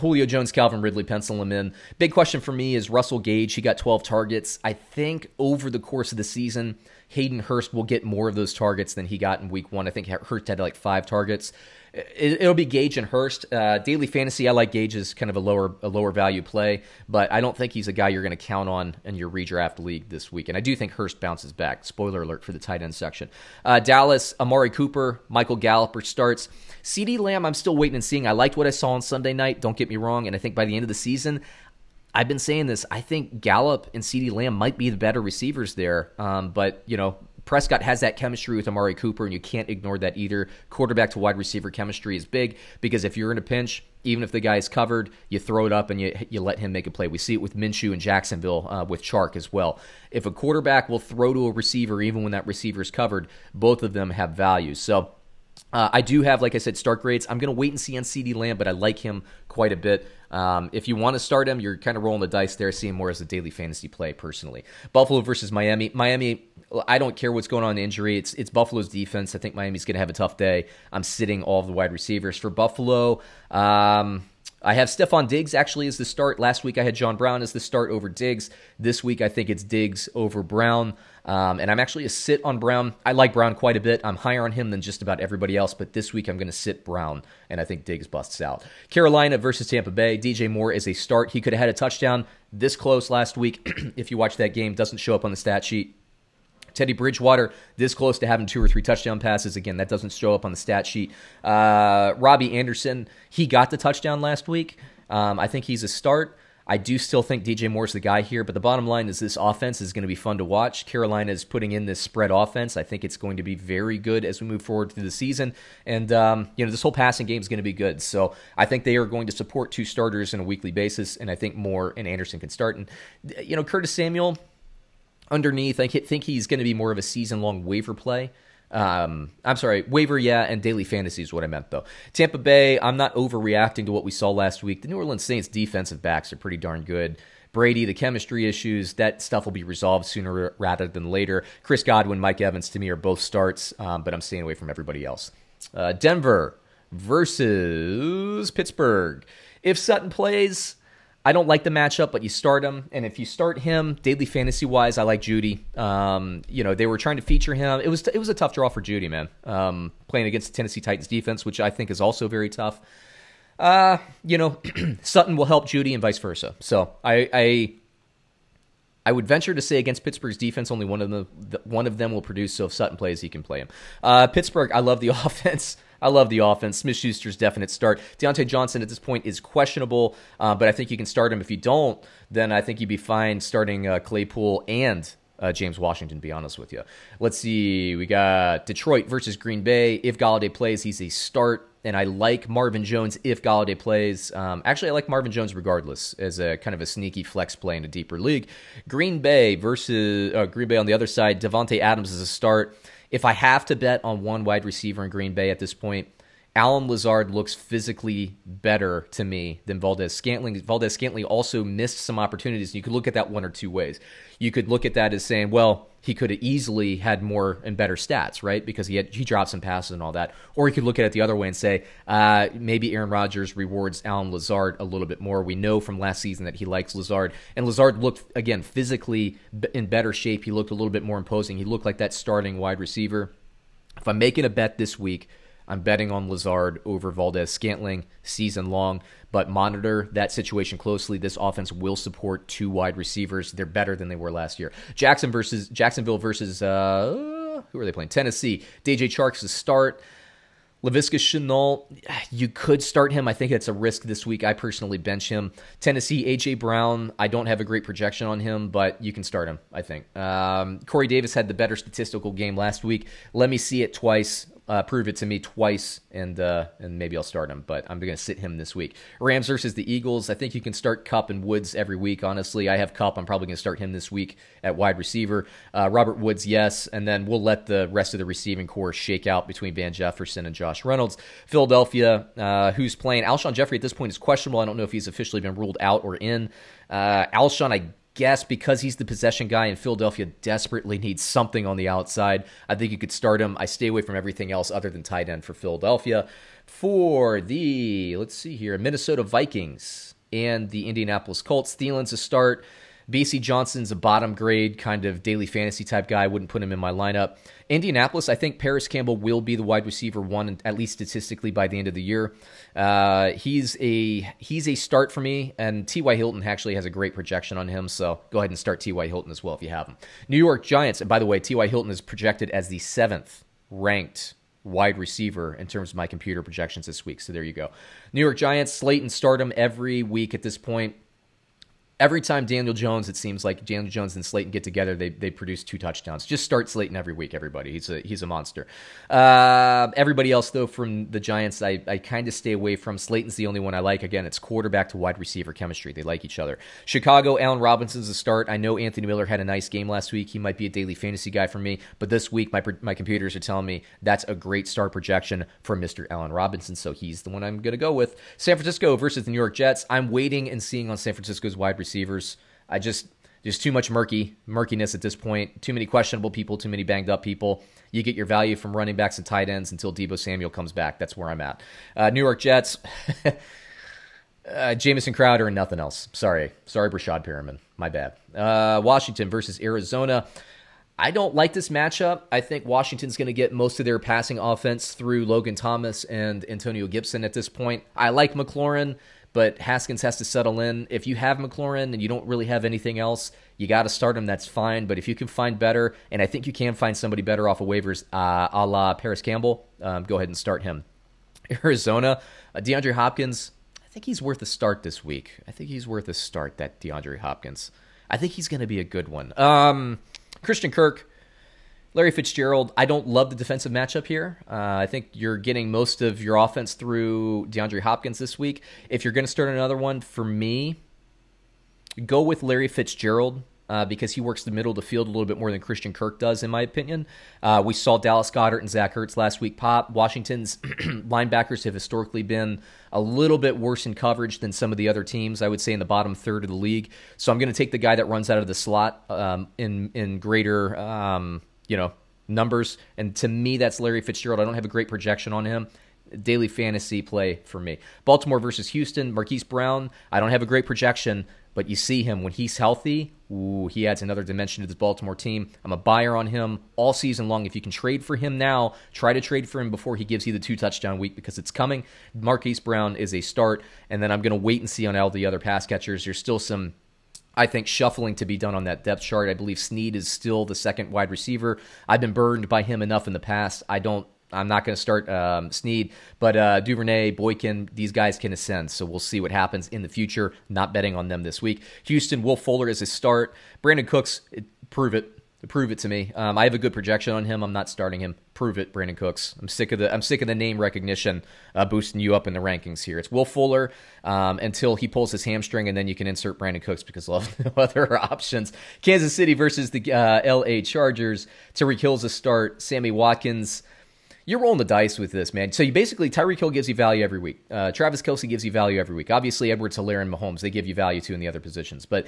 Julio Jones, Calvin Ridley, pencil him in. Big question for me is Russell Gage. He got 12 targets. I think over the course of the season, Hayden Hurst will get more of those targets than he got in Week One. I think Hurst had like five targets it, will be Gage and Hurst. Uh, daily fantasy, I like Gage as kind of a lower a lower value play, but I don't think he's a guy you're going to count on in your redraft league this week. And I do think Hurst bounces back. Spoiler alert for the tight end section. Uh, Dallas, Amari Cooper, Michael Gallup starts. CeeDee Lamb, I'm still waiting and seeing. I liked what I saw on Sunday night. Don't get me wrong, and I think by the end of the season. I've been saying this. I think Gallup and CeeDee Lamb might be the better receivers there. Um, but, you know, Prescott has that chemistry with Amari Cooper, and you can't ignore that either. Quarterback to wide receiver chemistry is big because if you're in a pinch, even if the guy is covered, you throw it up and you you let him make a play. We see it with Minshew and Jacksonville uh, with Chark as well. If a quarterback will throw to a receiver even when that receiver is covered, both of them have value. So. Uh, I do have, like I said, start grades. I'm going to wait and see on CeeDee Lamb, but I like him quite a bit. Um, if you want to start him, you're kind of rolling the dice there, seeing more as a daily fantasy play personally. Buffalo versus Miami. Miami, I don't care what's going on in injury. It's it's Buffalo's defense. I think Miami's going to have a tough day. I'm sitting all of the wide receivers for Buffalo. Um, I have Stefon Diggs actually as the start. Last week I had John Brown as the start over Diggs. This week I think it's Diggs over Brown. Um, and I'm actually a sit on Brown. I like Brown quite a bit. I'm higher on him than just about everybody else, but this week I'm going to sit Brown, and I think Diggs busts out. Carolina versus Tampa Bay. DJ Moore is a start. He could have had a touchdown this close last week. *clears throat* if you watch that game, doesn't show up on the stat sheet. Teddy Bridgewater, this close to having two or three touchdown passes. Again, that doesn't show up on the stat sheet. Uh, Robbie Anderson, he got the touchdown last week. Um, I think he's a start. I do still think DJ Moore's the guy here, but the bottom line is this offense is going to be fun to watch. Carolina is putting in this spread offense. I think it's going to be very good as we move forward through the season. And, um, you know, this whole passing game is going to be good. So I think they are going to support two starters on a weekly basis, and I think Moore and Anderson can start. And, you know, Curtis Samuel, underneath. I think he's going to be more of a season long waiver play. Um, I'm sorry, waiver, yeah, and daily fantasy is what I meant, though. Tampa Bay, I'm not overreacting to what we saw last week. The New Orleans Saints defensive backs are pretty darn good. Brady, the chemistry issues, that stuff will be resolved sooner rather than later. Chris Godwin, Mike Evans, to me, are both starts, um, but I'm staying away from everybody else. Uh, Denver versus Pittsburgh. If Sutton plays, I don't like the matchup, but you start him, and if you start him daily fantasy wise, I like Jeudy. Um, you know they were trying to feature him. It was it was a tough draw for Jeudy, man. Um, playing against the Tennessee Titans defense, which I think is also very tough. Uh, you know, *clears throat* Sutton will help Jeudy and vice versa. So I, I I would venture to say against Pittsburgh's defense, only one of them one of them will produce. So if Sutton plays, he can play him. Uh, Pittsburgh, I love the *laughs* offense. I love the offense. Smith Schuster's definite start. Diontae Johnson at this point is questionable, uh, but I think you can start him. If you don't, then I think you'd be fine starting uh, Claypool and uh, James Washington, to be honest with you. Let's see. We got Detroit versus Green Bay. If Golladay plays, he's a start. And I like Marvin Jones if Golladay plays. Um, actually, I like Marvin Jones regardless as a kind of a sneaky flex play in a deeper league. Green Bay versus uh, Green Bay on the other side. Davante Adams is a start. If I have to bet on one wide receiver in Green Bay at this point, Allen Lazard looks physically better to me than Valdes Scantling. Valdes Scantling also missed some opportunities. You could look at that one or two ways. You could look at that as saying, well, he could have easily had more and better stats, right? Because he had he dropped some passes and all that. Or you could look at it the other way and say, uh, maybe Aaron Rodgers rewards Allen Lazard a little bit more. We know from last season that he likes Lazard, and Lazard looked again physically in better shape. He looked a little bit more imposing. He looked like that starting wide receiver. If I'm making a bet this week, I'm betting on Lazard over Valdes Scantling season long, but monitor that situation closely. This offense will support two wide receivers. They're better than they were last year. Jackson versus Jacksonville versus uh, who are they playing? Tennessee. DJ Chark's to start. Laviska Shenault, you could start him. I think that's a risk this week. I personally bench him. Tennessee, A.J. Brown, I don't have a great projection on him, but you can start him, I think. Um, Corey Davis had the better statistical game last week. Let me see it twice uh, prove it to me twice, and uh, and maybe I'll start him. But I'm going to sit him this week. Rams versus the Eagles. I think you can start Kupp and Woods every week. Honestly, I have Kupp. I'm probably going to start him this week at wide receiver. Uh, Robert Woods, yes, and then we'll let the rest of the receiving corps shake out between Van Jefferson and Josh Reynolds. Philadelphia, uh, who's playing Alshon Jeffery at this point is questionable. I don't know if he's officially been ruled out or in. Uh, Alshon, I guess because he's the possession guy and Philadelphia desperately needs something on the outside, I think you could start him. I stay away from everything else other than tight end for Philadelphia. For the, let's see here, Minnesota Vikings and the Indianapolis Colts, Thielen's a start. Bisi Johnson's a bottom grade kind of daily fantasy type guy. I wouldn't put him in my lineup. Indianapolis, I think Parris Campbell will be the wide receiver one, at least statistically, by the end of the year. Uh, he's a he's a start for me, and T.Y. Hilton actually has a great projection on him. So go ahead and start T.Y. Hilton as well if you have him. New York Giants, and by the way, T.Y. Hilton is projected as the seventh ranked wide receiver in terms of my computer projections this week. So there you go. New York Giants, Slayton start him every week at this point every time Daniel Jones, it seems like Daniel Jones and Slayton get together, they they produce two touchdowns. Just start Slayton every week, everybody. He's a he's a monster. Uh, everybody else though from the Giants, I, I kind of stay away from. Slayton's the only one I like. Again, it's quarterback to wide receiver chemistry. They like each other. Chicago, Allen Robinson's a start. I know Anthony Miller had a nice game last week. He might be a daily fantasy guy for me, but this week my my computers are telling me that's a great start projection for Mr. Allen Robinson. So he's the one I'm going to go with. San Francisco versus the New York Jets. I'm waiting and seeing on San Francisco's wide receivers. I just there's too much murky murkiness at this point. Too many questionable people. Too many banged up people. You get your value from running backs and tight ends until Deebo Samuel comes back. That's where I'm at. Uh, New York Jets. *laughs* Uh, Jamison Crowder and nothing else. Sorry. Sorry, Breshad Perriman. My bad. Uh, Washington versus Arizona. I don't like this matchup. I think Washington's going to get most of their passing offense through Logan Thomas and Antonio Gibson at this point. I like McLaurin but Haskins has to settle in. If you have McLaurin and you don't really have anything else, you got to start him. That's fine. But if you can find better, and I think you can find somebody better off of waivers, uh, a la Parris Campbell, um, go ahead and start him. *laughs* Arizona, uh, DeAndre Hopkins, I think he's worth a start this week. I think he's worth a start, that DeAndre Hopkins. I think he's going to be a good one. Um, Christian Kirk, Larry Fitzgerald, I don't love the defensive matchup here. Uh, I think you're getting most of your offense through DeAndre Hopkins this week. If you're going to start another one, for me, go with Larry Fitzgerald. Uh, because he works the middle of the field a little bit more than Christian Kirk does, in my opinion. Uh, we saw Dallas Goedert and Zach Ertz last week pop. Washington's *clears throat* linebackers have historically been a little bit worse in coverage than some of the other teams, I would say, in the bottom third of the league. So I'm going to take the guy that runs out of the slot um, in, in greater. Um, you know, numbers. And to me, that's Larry Fitzgerald. I don't have a great projection on him. Daily fantasy play for me. Baltimore versus Houston, Marquise Brown. I don't have a great projection, but you see him when he's healthy. Ooh, he adds another dimension to this Baltimore team. I'm a buyer on him all season long. If you can trade for him now, try to trade for him before he gives you the two touchdown week because it's coming. Marquise Brown is a start, and then I'm going to wait and see on all the other pass catchers. There's still some I think shuffling to be done on that depth chart. I believe Snead is still the second wide receiver. I've been burned by him enough in the past. I don't. I'm not going to start um, Snead, but uh, Duvernay, Boykin, these guys can ascend. So we'll see what happens in the future. Not betting on them this week. Houston, Will Fuller is a start. Brandin Cooks, prove it. Prove it to me. Um, I have a good projection on him. I'm not starting him. Prove it, Brandin Cooks. I'm sick of the I'm sick of the name recognition uh, boosting you up in the rankings here. It's Will Fuller um, until he pulls his hamstring, and then you can insert Brandin Cooks because we'll *laughs* have no other options. Kansas City versus the uh, L.A. Chargers. Tyreek Hill's a start. Sammy Watkins. You're rolling the dice with this, man. So you basically Tyreek Hill gives you value every week. Uh, Travis Kelce gives you value every week. Obviously, Edwards, Helaire, and Mahomes they give you value too in the other positions. But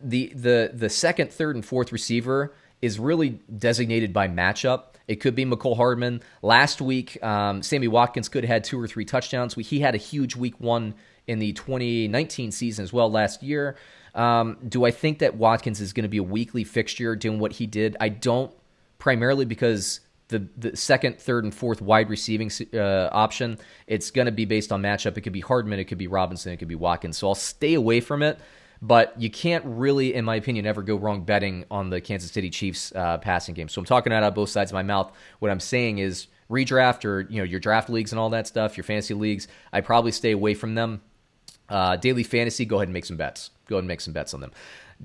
the the the second, third, and fourth receiver is really designated by matchup. It could be Mecole Hardman. Last week, um, Sammy Watkins could have had two or three touchdowns. He had a huge week one in the 2019 season as well last year. Um, do I think that Watkins is going to be a weekly fixture doing what he did? I don't, primarily because the, the second, third, and fourth wide receiving uh, option, it's going to be based on matchup. It could be Hardman, it could be Robinson, it could be Watkins. So I'll stay away from it. But you can't really, in my opinion, ever go wrong betting on the Kansas City Chiefs uh, passing game. So I'm talking out of both sides of my mouth. What I'm saying is redraft or you know your draft leagues and all that stuff, your fantasy leagues. I probably stay away from them. Uh, daily fantasy, go ahead and make some bets. Go ahead and make some bets on them.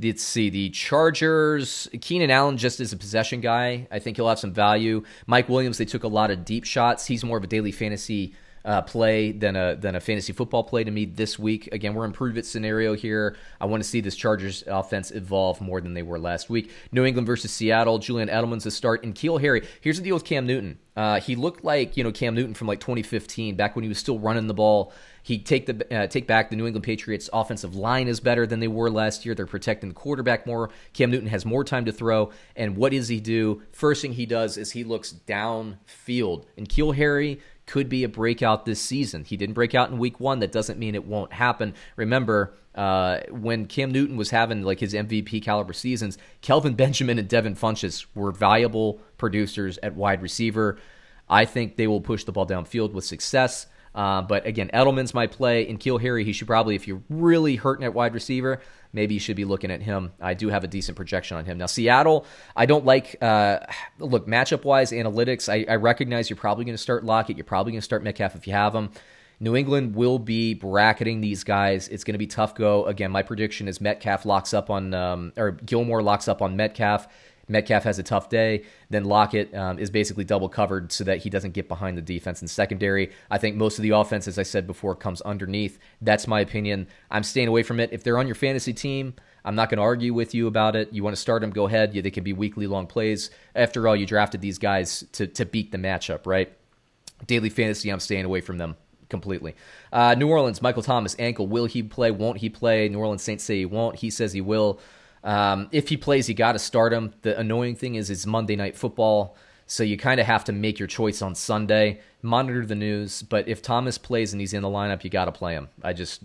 Let's see the Chargers. Keenan Allen just is a possession guy. I think he'll have some value. Mike Williams, they took a lot of deep shots. He's more of a daily fantasy uh, play than a than a fantasy football play to me this week. Again, we're in prove it scenario here. I want to see this Chargers offense evolve more than they were last week. New England versus Seattle. Julian Edelman's a start, and N'Keal Harry. Here's the deal with Cam Newton. Uh, he looked like you know Cam Newton from like 2015, back when he was still running the ball. He take the uh, take back the New England Patriots offensive line is better than they were last year. They're protecting the quarterback more. Cam Newton has more time to throw. And what does he do? First thing he does is he looks downfield. And N'Keal Harry could be a breakout this season. He didn't break out in week one. That doesn't mean it won't happen. Remember, uh, when Cam Newton was having like his MVP caliber seasons, Kelvin Benjamin and Devin Funchess were valuable producers at wide receiver. I think they will push the ball downfield with success. Uh, but again, Edelman's my play. In N'Keal Harry, he should probably, if you're really hurting at wide receiver, maybe you should be looking at him. I do have a decent projection on him. Now, Seattle, I don't like, uh, look, matchup wise, analytics, I, I recognize you're probably going to start Lockett. You're probably going to start Metcalf if you have him. New England will be bracketing these guys. It's going to be tough go. Again, my prediction is Metcalf locks up on, um, or Gilmore locks up on Metcalf. Metcalf has a tough day. Then Lockett um, is basically double covered so that he doesn't get behind the defense and secondary. I think most of the offense, as I said before, comes underneath. That's my opinion. I'm staying away from it. If they're on your fantasy team, I'm not going to argue with you about it. You want to start them, go ahead. Yeah, they can be weekly long plays. After all, you drafted these guys to, to beat the matchup, right? Daily fantasy, I'm staying away from them completely. Uh, New Orleans, Michael Thomas, ankle. Will he play? Won't he play? New Orleans Saints say he won't. He says he will. Um, if he plays, you got to start him. The annoying thing is it's Monday night football, so you kind of have to make your choice on Sunday. Monitor the news, but if Thomas plays and he's in the lineup, you got to play him. I just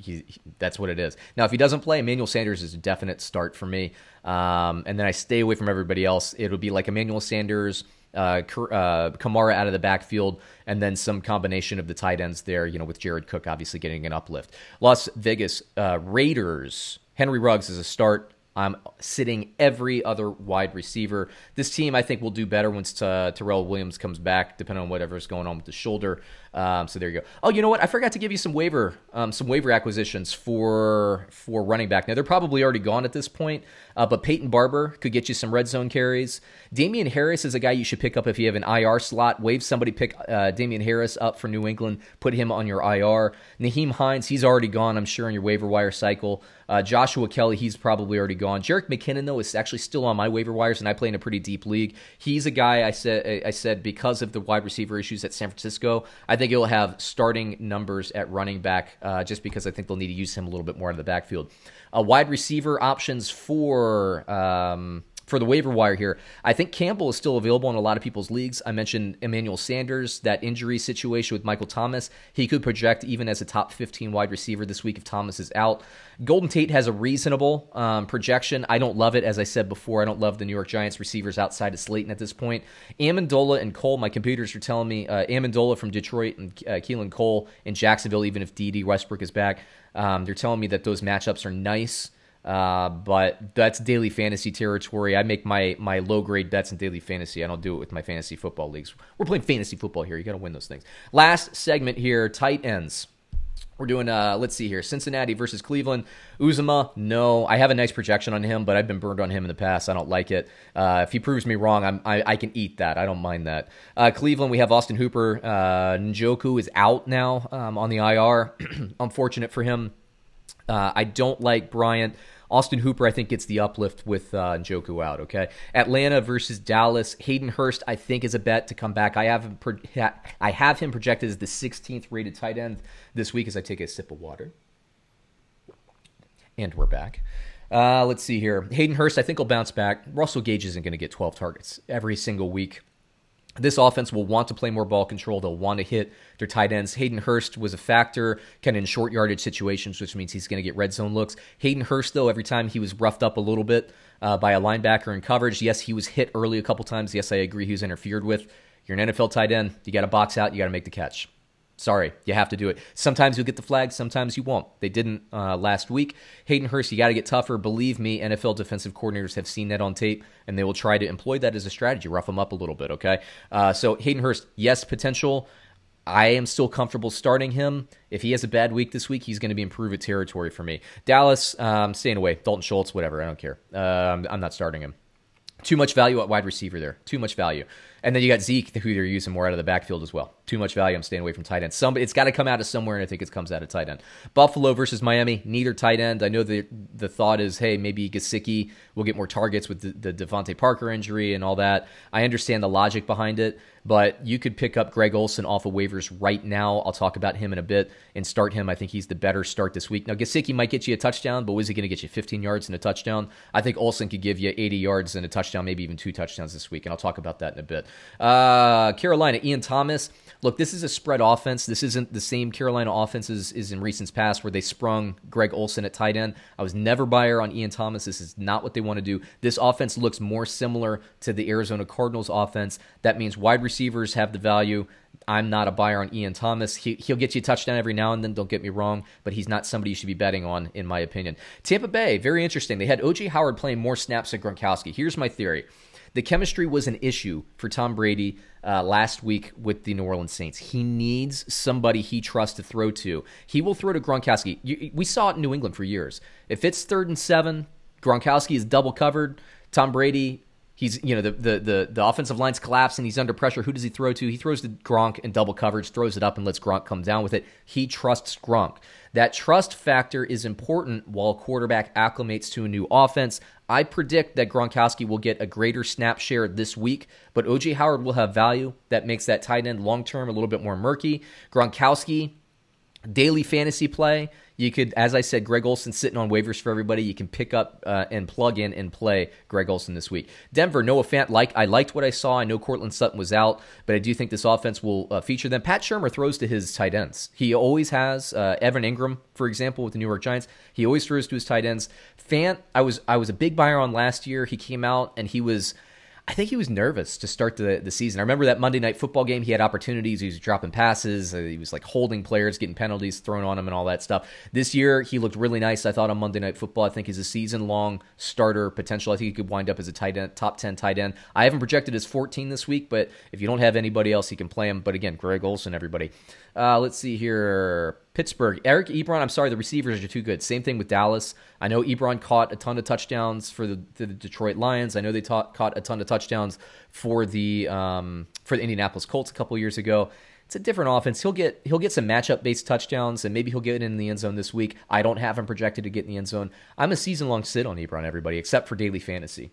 he, he, that's what it is. Now, if he doesn't play, Emmanuel Sanders is a definite start for me. Um, and then I stay away from everybody else. It'll be like Emmanuel Sanders, uh, uh, Kamara out of the backfield, and then some combination of the tight ends there. You know, with Jared Cook obviously getting an uplift. Las Vegas uh, Raiders. Henry Ruggs is a start. I'm sitting every other wide receiver. This team, I think, will do better once uh, Tyrell Williams comes back, depending on whatever's going on with the shoulder. Um, so there you go. Oh, you know what? I forgot to give you some waiver, um, some waiver acquisitions for for running back. Now they're probably already gone at this point, uh, but Peyton Barber could get you some red zone carries. Damien Harris is a guy you should pick up if you have an IR slot. Wave somebody pick uh, Damien Harris up for New England, put him on your IR. Nyheim Hines, he's already gone, I'm sure, in your waiver wire cycle. Uh, Joshua Kelly, he's probably already gone. Jerick McKinnon, though, is actually still on my waiver wires, and I play in a pretty deep league. He's a guy I said I said because of the wide receiver issues at San Francisco, I think he'll have starting numbers at running back, uh, just because I think they'll need to use him a little bit more in the backfield. Uh, wide receiver options for um, for the waiver wire here, I think Campbell is still available in a lot of people's leagues. I mentioned Emmanuel Sanders, that injury situation with Michael Thomas. He could project even as a top 15 wide receiver this week if Thomas is out. Golden Tate has a reasonable um, projection. I don't love it, as I said before. I don't love the New York Giants receivers outside of Slayton at this point. Amendola and Cole, my computers are telling me uh, Amendola from Detroit and uh, Keelan Cole in Jacksonville, even if Dede Westbrook is back. Um, they're telling me that those matchups are nice. Uh, but that's daily fantasy territory. I make my my low grade bets in daily fantasy. I don't do it with my fantasy football leagues. We're playing fantasy football here. You got to win those things. Last segment here, tight ends. We're doing uh let's see here. Cincinnati versus Cleveland. Uzomah, no. I have a nice projection on him, but I've been burned on him in the past. I don't like it. Uh, if he proves me wrong, I'm, I, I can eat that. I don't mind that. Uh, Cleveland, we have Austin Hooper. Uh, Njoku is out now um, on the IR. *clears throat* Unfortunate for him. Uh, I don't like Bryant. Austin Hooper, I think, gets the uplift with uh, Njoku out. Okay, Atlanta versus Dallas. Hayden Hurst, I think, is a bet to come back. I have him. Pro- I have him projected as the 16th rated tight end this week. As I take a sip of water, and we're back. Uh, let's see here. Hayden Hurst, I think, will bounce back. Russell Gage isn't going to get 12 targets every single week. This offense will want to play more ball control. They'll want to hit their tight ends. Hayden Hurst was a factor kind of in short yardage situations, which means he's going to get red zone looks. Hayden Hurst, though, every time he was roughed up a little bit uh, by a linebacker in coverage, yes, he was hit early a couple times. Yes, I agree he was interfered with. You're an NFL tight end. You got to box out. You got to make the catch. Sorry, you have to do it. Sometimes you'll get the flag, sometimes you won't. They didn't uh, last week. Hayden Hurst, you got to get tougher. Believe me, NFL defensive coordinators have seen that on tape, and they will try to employ that as a strategy, rough them up a little bit, okay? Uh, so, Hayden Hurst, yes, potential. I am still comfortable starting him. If he has a bad week this week, he's going to be in prove it territory for me. Dallas, um, staying away. Dalton Schultz, whatever. I don't care. Um, I'm not starting him. Too much value at wide receiver there. Too much value. And then you got Zeke, who they're using more out of the backfield as well. Too much value. I'm staying away from tight end. Somebody, it's got to come out of somewhere, and I think it comes out of tight end. Buffalo versus Miami, neither tight end. I know the the thought is, hey, maybe Gesicki will get more targets with the, the DeVante Parker injury and all that. I understand the logic behind it, but you could pick up Greg Olsen off of waivers right now. I'll talk about him in a bit and start him. I think he's the better start this week. Now, Gesicki might get you a touchdown, but was he going to get you 15 yards and a touchdown? I think Olsen could give you 80 yards and a touchdown, maybe even two touchdowns this week, and I'll talk about that in a bit. Uh, Carolina, Ian Thomas. Look, this is a spread offense. This isn't the same Carolina offense as is in recent past where they sprung Greg Olsen at tight end. I was never buyer on Ian Thomas. This is not what they want to do. This offense looks more similar to the Arizona Cardinals offense. That means wide receivers have the value. I'm not a buyer on Ian Thomas. He, he'll get you a touchdown every now and then, don't get me wrong, but he's not somebody you should be betting on, in my opinion. Tampa Bay, very interesting. They had O.J. Howard playing more snaps than Gronkowski. Here's my theory The chemistry was an issue for Tom Brady uh, last week with the New Orleans Saints. He needs somebody he trusts to throw to. He will throw to Gronkowski. You, we saw it in New England for years. If it's third and seven, Gronkowski is double covered. Tom Brady He's you know the, the the the offensive line's collapsing. He's under pressure. Who does he throw to? He throws to Gronk in double coverage, throws it up, and lets Gronk come down with it. He trusts Gronk. That trust factor is important while quarterback acclimates to a new offense. I predict that Gronkowski will get a greater snap share this week, but OJ Howard will have value that makes that tight end long term a little bit more murky. Gronkowski daily fantasy play you could, as I said, Greg Olsen sitting on waivers for everybody. You can pick up uh, and plug in and play Greg Olsen this week. Denver, Noah Fant, like I liked what I saw. I know Courtland Sutton was out, but I do think this offense will uh, feature them. Pat Shurmur throws to his tight ends. He always has. Uh, Evan Engram, for example, with the New York Giants, he always throws to his tight ends. Fant, I was I was a big buyer on last year. He came out and he was I think he was nervous to start the, the season. I remember that Monday night football game. He had opportunities. He was dropping passes. Uh, he was like holding players, getting penalties thrown on him, and all that stuff. This year, he looked really nice. I thought on Monday night football. I think he's a season long starter potential. I think he could wind up as a tight end, top ten tight end. I haven't projected as 14 this week, but if you don't have anybody else, he can play him. But again, Greg Olsen, everybody. Uh, let's see here. Pittsburgh. Eric Ebron, I'm sorry, the receivers are too good. Same thing with Dallas. I know Ebron caught a ton of touchdowns for the, the Detroit Lions. I know they caught a ton of touchdowns for the um, for the Indianapolis Colts a couple years ago. It's a different offense. He'll get he'll get some matchup based touchdowns and maybe he'll get in the end zone this week. I don't have him projected to get in the end zone. I'm a season long sit on Ebron, everybody, except for daily fantasy.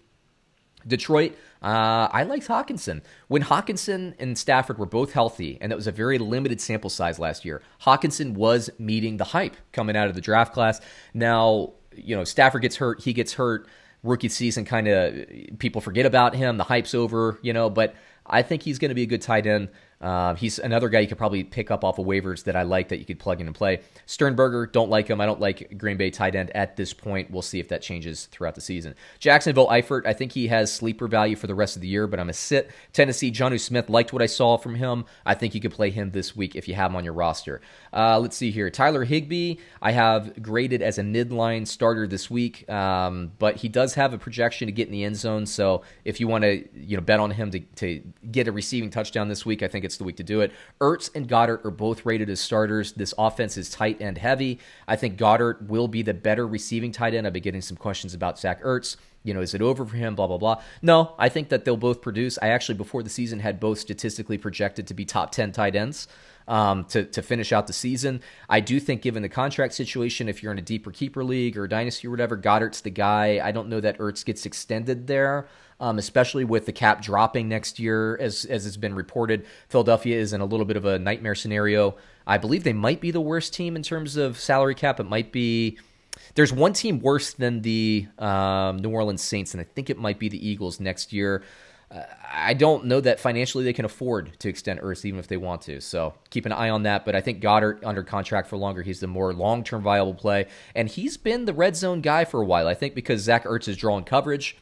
Detroit, uh, I liked Hockenson. When Hockenson and Stafford were both healthy, and that was a very limited sample size last year, Hockenson was meeting the hype coming out of the draft class. Now, you know, Stafford gets hurt, he gets hurt. Rookie season kind of people forget about him. The hype's over, you know, but I think he's going to be a good tight end. Uh, he's another guy you could probably pick up off of waivers that I like that you could plug in and play. Sternberger, don't like him. I don't like Green Bay tight end at this point. We'll see if that changes throughout the season. Jacksonville Eifert, I think he has sleeper value for the rest of the year, but I'm a sit. Tennessee, Jonnu Smith, liked what I saw from him. I think you could play him this week if you have him on your roster. Uh, let's see here. Tyler Higbee, I have graded as a midline starter this week, um, but he does have a projection to get in the end zone. So if you want to, you know, bet on him to, to get a receiving touchdown this week, I think it's the week to do it. Ertz and Goedert are both rated as starters. This offense is tight and heavy. I think Goedert will be the better receiving tight end. I've been getting some questions about Zach Ertz. You know, is it over for him? Blah, blah, blah. No, I think that they'll both produce. I actually, before the season, had both statistically projected to be top 10 tight ends. Um, to, to finish out the season. I do think, given the contract situation, if you're in a deeper keeper league or dynasty or whatever, Goedert's the guy. I don't know that Ertz gets extended there um, especially with the cap dropping next year, as as it's been reported. Philadelphia is in a little bit of a nightmare scenario. I believe they might be the worst team in terms of salary cap. It might be. There's one team worse than the um, New Orleans Saints, and I think it might be the Eagles next year. Uh, I don't know that financially they can afford to extend Ertz even if they want to. So keep an eye on that. But I think Goedert under contract for longer. He's the more long term viable play. And he's been the red zone guy for a while. I think because Zach Ertz is drawing coverage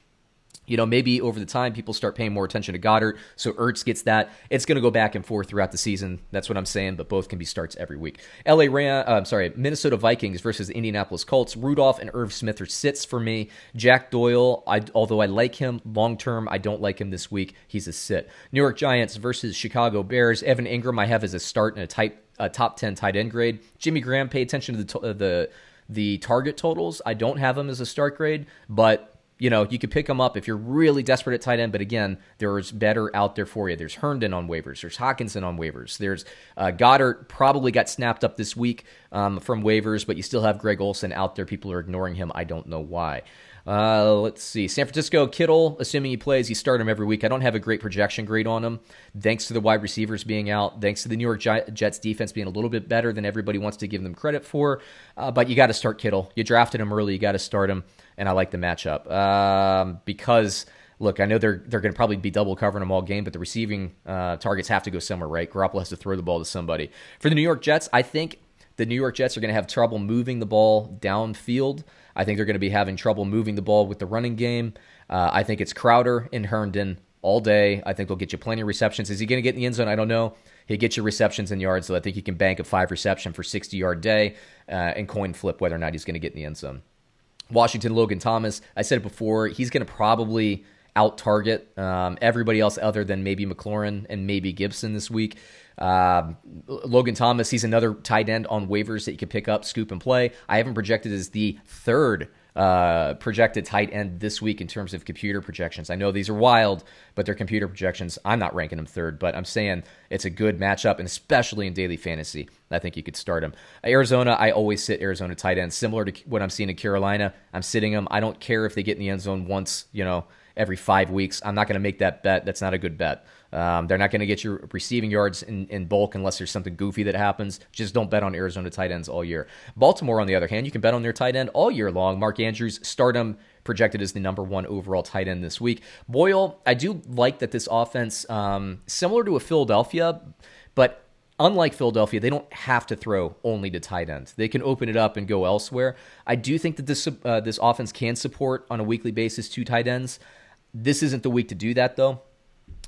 you know, maybe over the time people start paying more attention to Goedert, so Ertz gets that. It's going to go back and forth throughout the season. That's what I'm saying, but both can be starts every week. LA Ram, uh, I'm sorry, Minnesota Vikings versus Indianapolis Colts. Rudolph and Irv Smith are sits for me. Jack Doyle, I, although I like him long term, I don't like him this week. He's a sit. New York Giants versus Chicago Bears. Evan Engram, I have as a start in a type a top 10 tight end grade. Jimmy Graham, pay attention to the uh, the the target totals. I don't have him as a start grade, but you know, you could pick them up if you're really desperate at tight end. But again, there's better out there for you. There's Herndon on waivers. There's Hockenson on waivers. There's uh, Goedert probably got snapped up this week um, from waivers, but you still have Greg Olsen out there. People are ignoring him. I don't know why. Uh, let's see. San Francisco Kittle, assuming he plays, you start him every week. I don't have a great projection grade on him, thanks to the wide receivers being out, thanks to the New York Jets defense being a little bit better than everybody wants to give them credit for. Uh, but you got to start Kittle. You drafted him early, you got to start him and I like the matchup um, because look, I know they're they're going to probably be double covering them all game, but the receiving uh, targets have to go somewhere, right? Garoppolo has to throw the ball to somebody. For the New York Jets, I think the New York Jets are going to have trouble moving the ball downfield. I think they're going to be having trouble moving the ball with the running game. Uh, I think it's Crowder and Herndon all day. I think they'll get you plenty of receptions. Is he going to get in the end zone? I don't know. He gets you receptions and yards, so I think he can bank a five reception for 60 yard day uh, and coin flip whether or not he's going to get in the end zone. Washington Logan Thomas, I said it before, he's going to probably out target um, everybody else other than maybe McLaurin and maybe Gibson this week. Um, Logan Thomas, he's another tight end on waivers that you could pick up, scoop, and play. I haven't projected as the third uh, projected tight end this week in terms of computer projections. I know these are wild, but they're computer projections. I'm not ranking him third, but I'm saying it's a good matchup, and especially in daily fantasy, I think you could start him. Arizona, I always sit Arizona tight end, similar to what I'm seeing in Carolina. I'm sitting them. I don't care if they get in the end zone once, you know, every five weeks. I'm not going to make that bet. That's not a good bet. Um, they're not going to get your receiving yards in, in, bulk unless there's something goofy that happens. Just don't bet on Arizona tight ends all year. Baltimore, on the other hand, you can bet on their tight end all year long. Mark Andrews, stardom projected as the number one overall tight end this week. Boyle, I do like that this offense, um, similar to a Philadelphia, but unlike Philadelphia, they don't have to throw only to tight ends. They can open it up and go elsewhere. I do think that this uh, this offense can support on a weekly basis two tight ends. This isn't the week to do that though.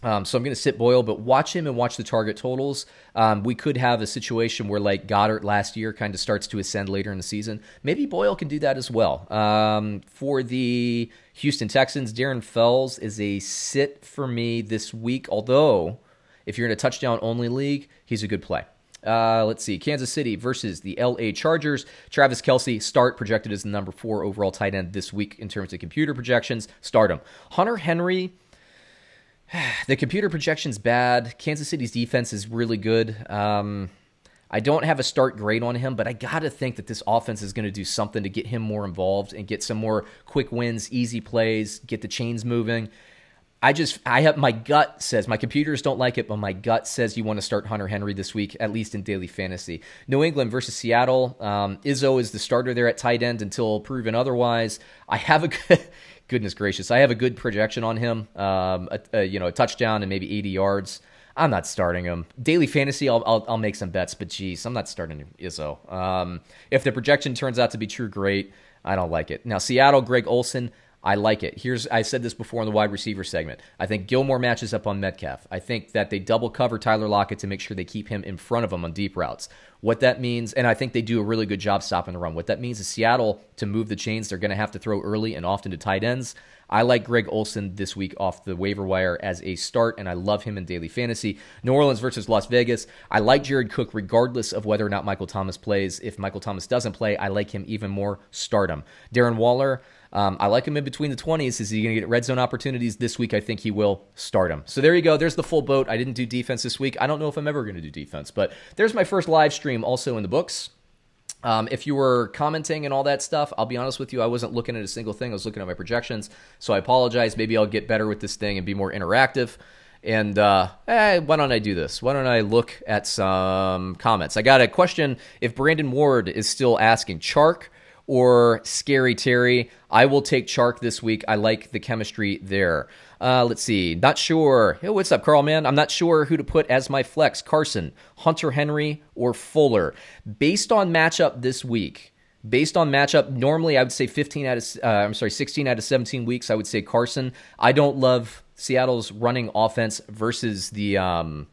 Um, so I'm going to sit Boyle, but watch him and watch the target totals. Um, we could have a situation where, like Goedert last year, kind of starts to ascend later in the season. Maybe Boyle can do that as well. Um, for the Houston Texans, Darren Fells is a sit for me this week. Although, if you're in a touchdown only league, he's a good play. Uh, let's see. Kansas City versus the LA Chargers. Travis Kelce, start projected as the number four overall tight end this week in terms of computer projections. Start him. Hunter Henry *sighs* the computer projection's bad. Kansas City's defense is really good. Um, I don't have a start grade on him, but I got to think that this offense is going to do something to get him more involved and get some more quick wins, easy plays, get the chains moving. I just, I have my gut says, my computers don't like it, but my gut says you want to start Hunter Henry this week, at least in daily fantasy. New England versus Seattle. Um, Izzo is the starter there at tight end until proven otherwise. I have a *laughs* good, goodness gracious, I have a good projection on him. Um, a, a, you know, a touchdown and maybe 80 yards. I'm not starting him. Daily fantasy, I'll, I'll, I'll make some bets, but geez, I'm not starting Izzo. Um, if the projection turns out to be true, great. I don't like it. Now, Seattle, Greg Olsen. I like it. Here's I said this before in the wide receiver segment. I think Gilmore matches up on Metcalf. I think that they double cover Tyler Lockett to make sure they keep him in front of him on deep routes. What that means, and I think they do a really good job stopping the run. What that means is Seattle to move the chains, they're going to have to throw early and often to tight ends. I like Greg Olsen this week off the waiver wire as a start, and I love him in daily fantasy. New Orleans versus Las Vegas. I like Jared Cook regardless of whether or not Michael Thomas plays. If Michael Thomas doesn't play, I like him even more. Start him. Darren Waller. Um, I like him in between the 20s. Is he going to get red zone opportunities this week? I think he will start him. So there you go. There's the full boat. I didn't do defense this week. I don't know if I'm ever going to do defense, but there's my first live stream also in the books. Um, if you were commenting and all that stuff, I'll be honest with you, I wasn't looking at a single thing. I was looking at my projections. So I apologize. Maybe I'll get better with this thing and be more interactive. And uh, eh, why don't I do this? Why don't I look at some comments? I got a question if Brandon Ward is still asking Chark or Scary Terry. I will take Chark this week. I like the chemistry there. Uh, let's see. Not sure. Hey, what's up, Carl, man? I'm not sure who to put as my flex Carson, Hunter Henry, or Fuller. Based on matchup this week, based on matchup, normally I would say 15 out of, uh, I'm sorry, 16 out of 17 weeks, I would say Carson. I don't love Seattle's running offense versus the, um,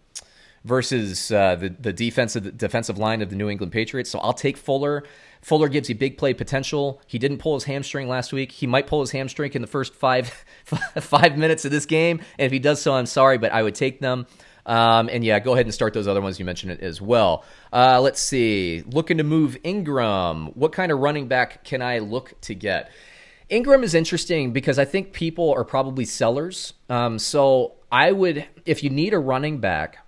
versus uh, the the defensive the defensive line of the New England Patriots. So I'll take Fuller. Fuller gives you big play potential. He didn't pull his hamstring last week. He might pull his hamstring in the first five *laughs* five minutes of this game. And if he does so, I'm sorry, but I would take them. Um, and yeah, go ahead and start those other ones you mentioned it as well. Uh, let's see. Looking to move Ingram. What kind of running back can I look to get? Ingram is interesting because I think people are probably sellers. Um, so I would, if you need a running back,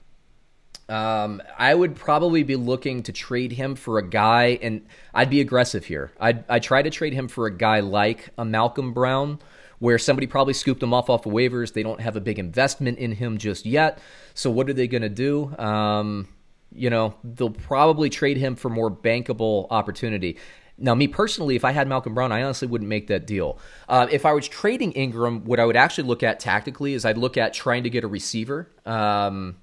um, I would probably be looking to trade him for a guy, and I'd be aggressive here. I'd, I'd try to trade him for a guy like a Malcolm Brown, where somebody probably scooped him off off of waivers. They don't have a big investment in him just yet. So what are they going to do? Um, you know, they'll probably trade him for more bankable opportunity. Now, me personally, if I had Malcolm Brown, I honestly wouldn't make that deal. Uh, if I was trading Ingram, what I would actually look at tactically is I'd look at trying to get a receiver. Um,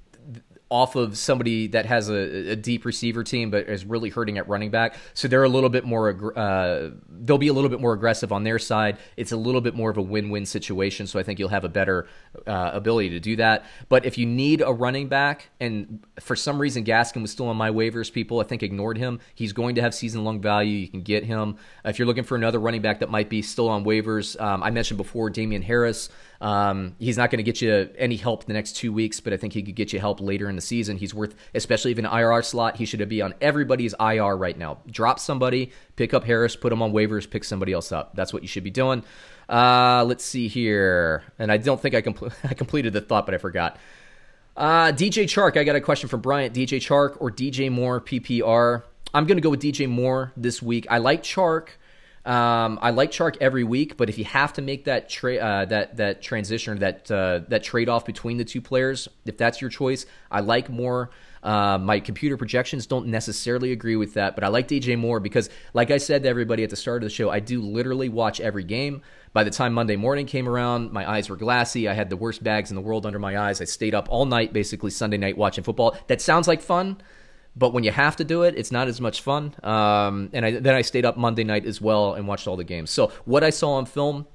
off of somebody that has a, a, deep receiver team, but is really hurting at running back. So they're a little bit more, uh, they'll be a little bit more aggressive on their side. It's a little bit more of a win win situation. So I think you'll have a better uh, ability to do that. But if you need a running back, and for some reason Gaskin was still on my waivers, people I think ignored him. He's going to have season long value. You can get him. If you're looking for another running back that might be still on waivers, um, I mentioned before Damien Harris. Um, he's not going to get you any help the next two weeks, but I think he could get you help later in the season. He's worth, especially even an IR slot, he should be on everybody's IR right now. Drop somebody, pick up Harris, put him on waivers, pick somebody else up. That's what you should be doing. Uh, let's see here. And I don't think I, compl- *laughs* I completed the thought, but I forgot. Uh, DJ Chark, I got a question from Bryant. DJ Chark or DJ Moore PPR? I'm going to go with DJ Moore this week. I like Chark. Um, I like Chark every week, but if you have to make that tra- uh, that that transition or that uh, that trade off between the two players, if that's your choice, I like Moore. Uh, my computer projections don't necessarily agree with that, but I like DJ Moore because, like I said to everybody at the start of the show, I do literally watch every game. By the time Monday morning came around, my eyes were glassy. I had the worst bags in the world under my eyes. I stayed up all night, basically Sunday night, watching football. That sounds like fun. But when you have to do it, it's not as much fun. Um, and I, then I stayed up Monday night as well and watched all the games. So what I saw on film,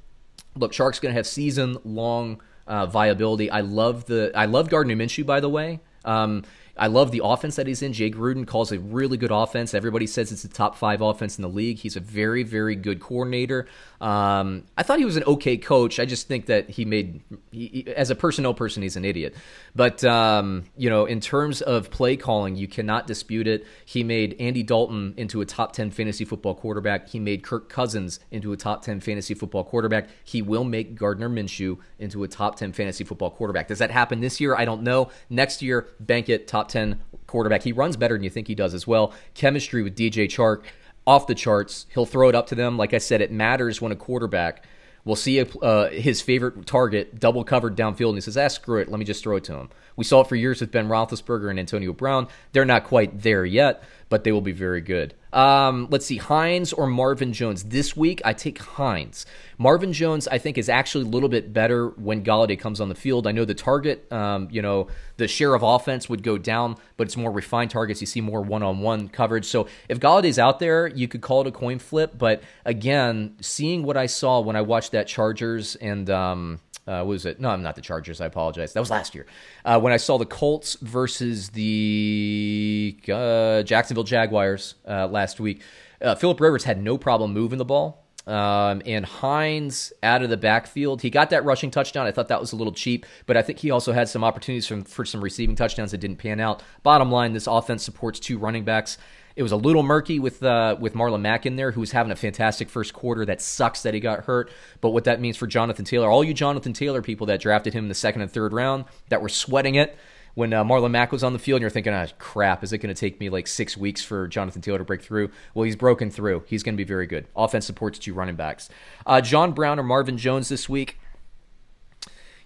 look, Chark's going to have season long uh, viability. I love the I love Gardner Minshew by the way. Um, I love the offense that he's in. Jay Gruden calls a really good offense. Everybody says it's the top five offense in the league. He's a very, very good coordinator. Um, I thought he was an okay coach. I just think that he made, he, as a personnel person, he's an idiot. But, um, you know, in terms of play calling, you cannot dispute it. He made Andy Dalton into a top 10 fantasy football quarterback. He made Kirk Cousins into a top 10 fantasy football quarterback. He will make Gardner Minshew into a top 10 fantasy football quarterback. Does that happen this year? I don't know. Next year, bank it, top top 10 quarterback. He runs better than you think he does as well. Chemistry with DJ Chark off the charts. He'll throw it up to them. Like I said, it matters when a quarterback will see a, uh, his favorite target double covered downfield and he says, ah, screw it. Let me just throw it to him. We saw it for years with Ben Roethlisberger and Antonio Brown. They're not quite there yet, but they will be very good. Um, let's see, Hines or Marvin Jones. This week, I take Hines. Marvin Jones, I think, is actually a little bit better when Golladay comes on the field. I know the target, um, you know, the share of offense would go down, but it's more refined targets. You see more one on one coverage. So if Golladay's out there, you could call it a coin flip. But again, seeing what I saw when I watched that Chargers and, um, uh, what was it? No, I'm not the Chargers. I apologize. That was last year uh, when I saw the Colts versus the uh, Jacksonville Jaguars uh, last week. Uh, Philip Rivers had no problem moving the ball. Um, and Hines out of the backfield, he got that rushing touchdown. I thought that was a little cheap, but I think he also had some opportunities from, for some receiving touchdowns that didn't pan out. Bottom line, this offense supports two running backs. It was a little murky with uh, with Marlon Mack in there, who was having a fantastic first quarter. That sucks that he got hurt. But what that means for Jonathan Taylor, all you Jonathan Taylor people that drafted him in the second and third round that were sweating it when uh, Marlon Mack was on the field, and you're thinking, ah, crap, is it going to take me like six weeks for Jonathan Taylor to break through? Well, he's broken through. He's going to be very good. Offense supports two running backs. Uh, John Brown or Marvin Jones this week.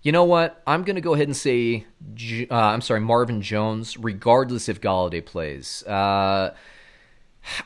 You know what? I'm going to go ahead and say, uh, I'm sorry, Marvin Jones, regardless if Golladay plays. Uh,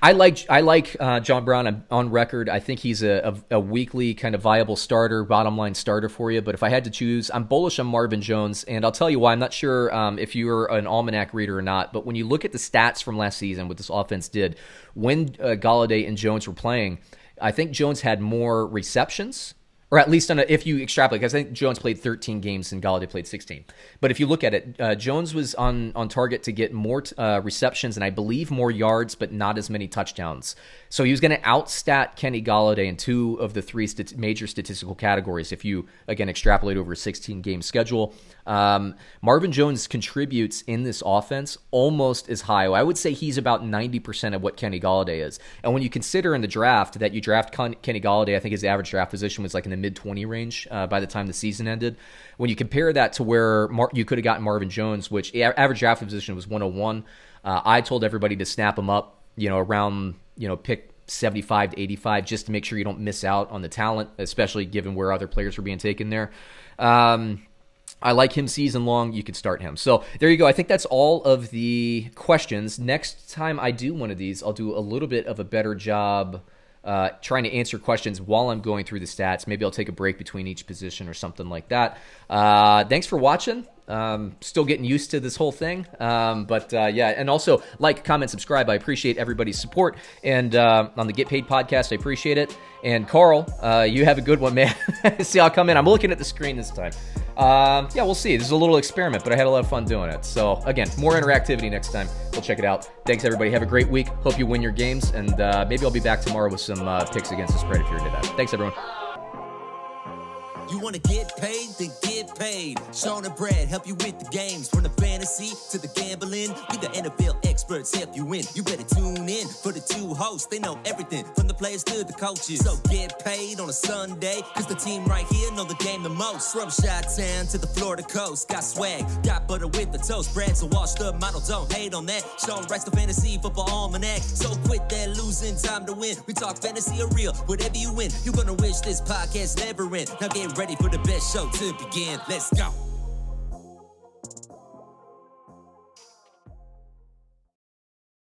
I like I like uh, John Brown. I'm on record. I think he's a, a, a, weekly kind of viable starter, bottom line starter for you. But if I had to choose, I'm bullish on Marvin Jones, and I'll tell you why. I'm not sure um, if you're an almanac reader or not, but when you look at the stats from last season, what this offense did when uh, Golladay and Jones were playing, I think Jones had more receptions or at least on a, if you extrapolate, because I think Jones played 13 games and Golladay played 16. But if you look at it, uh, Jones was on on target to get more t- uh, receptions and I believe more yards, but not as many touchdowns. So he was going to outstat Kenny Golladay in two of the three st- major statistical categories. If you again extrapolate over a 16 game schedule, um, Marvin Jones contributes in this offense almost as high. I would say he's about 90% of what Kenny Golladay is. And when you consider in the draft that you draft Con- Kenny Golladay, I think his average draft position was like in the mid 20 range uh, by the time the season ended. When you compare that to where Mar- you could have gotten Marvin Jones, which average draft position was 101, uh, I told everybody to snap him up, you know, around, you know, pick 75 to 85 just to make sure you don't miss out on the talent, especially given where other players were being taken there. Um, I like him season long. You could start him. So there you go. I think that's all of the questions. Next time I do one of these, I'll do a little bit of a better job uh, trying to answer questions while I'm going through the stats. Maybe I'll take a break between each position or something like that. Uh, thanks for watching. Um, still getting used to this whole thing. Um, but uh, yeah, and also like, comment, subscribe. I appreciate everybody's support. And uh, on the Get Paid podcast, I appreciate it. And Carl, uh, you have a good one, *laughs* man. see, I'll come in. I'm looking at the screen this time. Um, yeah, we'll see. This is a little experiment, but I had a lot of fun doing it. So again, more interactivity next time. We'll check it out. Thanks everybody. Have a great week. Hope you win your games, and uh, maybe I'll be back tomorrow with some uh, picks against the spread if you're into that. Thanks everyone. You wanna get paid, then get paid. Sean and Brad help you with the games. From the fantasy to the gambling, we the NFL experts help you win. You better tune in for the two hosts. They know everything from the players to the coaches. So get paid on a Sunday, cause the team right here know the game the most. From Shot Town to the Florida coast, got swag, got butter with the toast. Brad's a washed up model, don't hate on that. Sean writes the fantasy football almanac. So quit that losing time to win. We talk fantasy or real, whatever you win, you're gonna wish this podcast never end. Now get ready for the best show to begin. Let's go.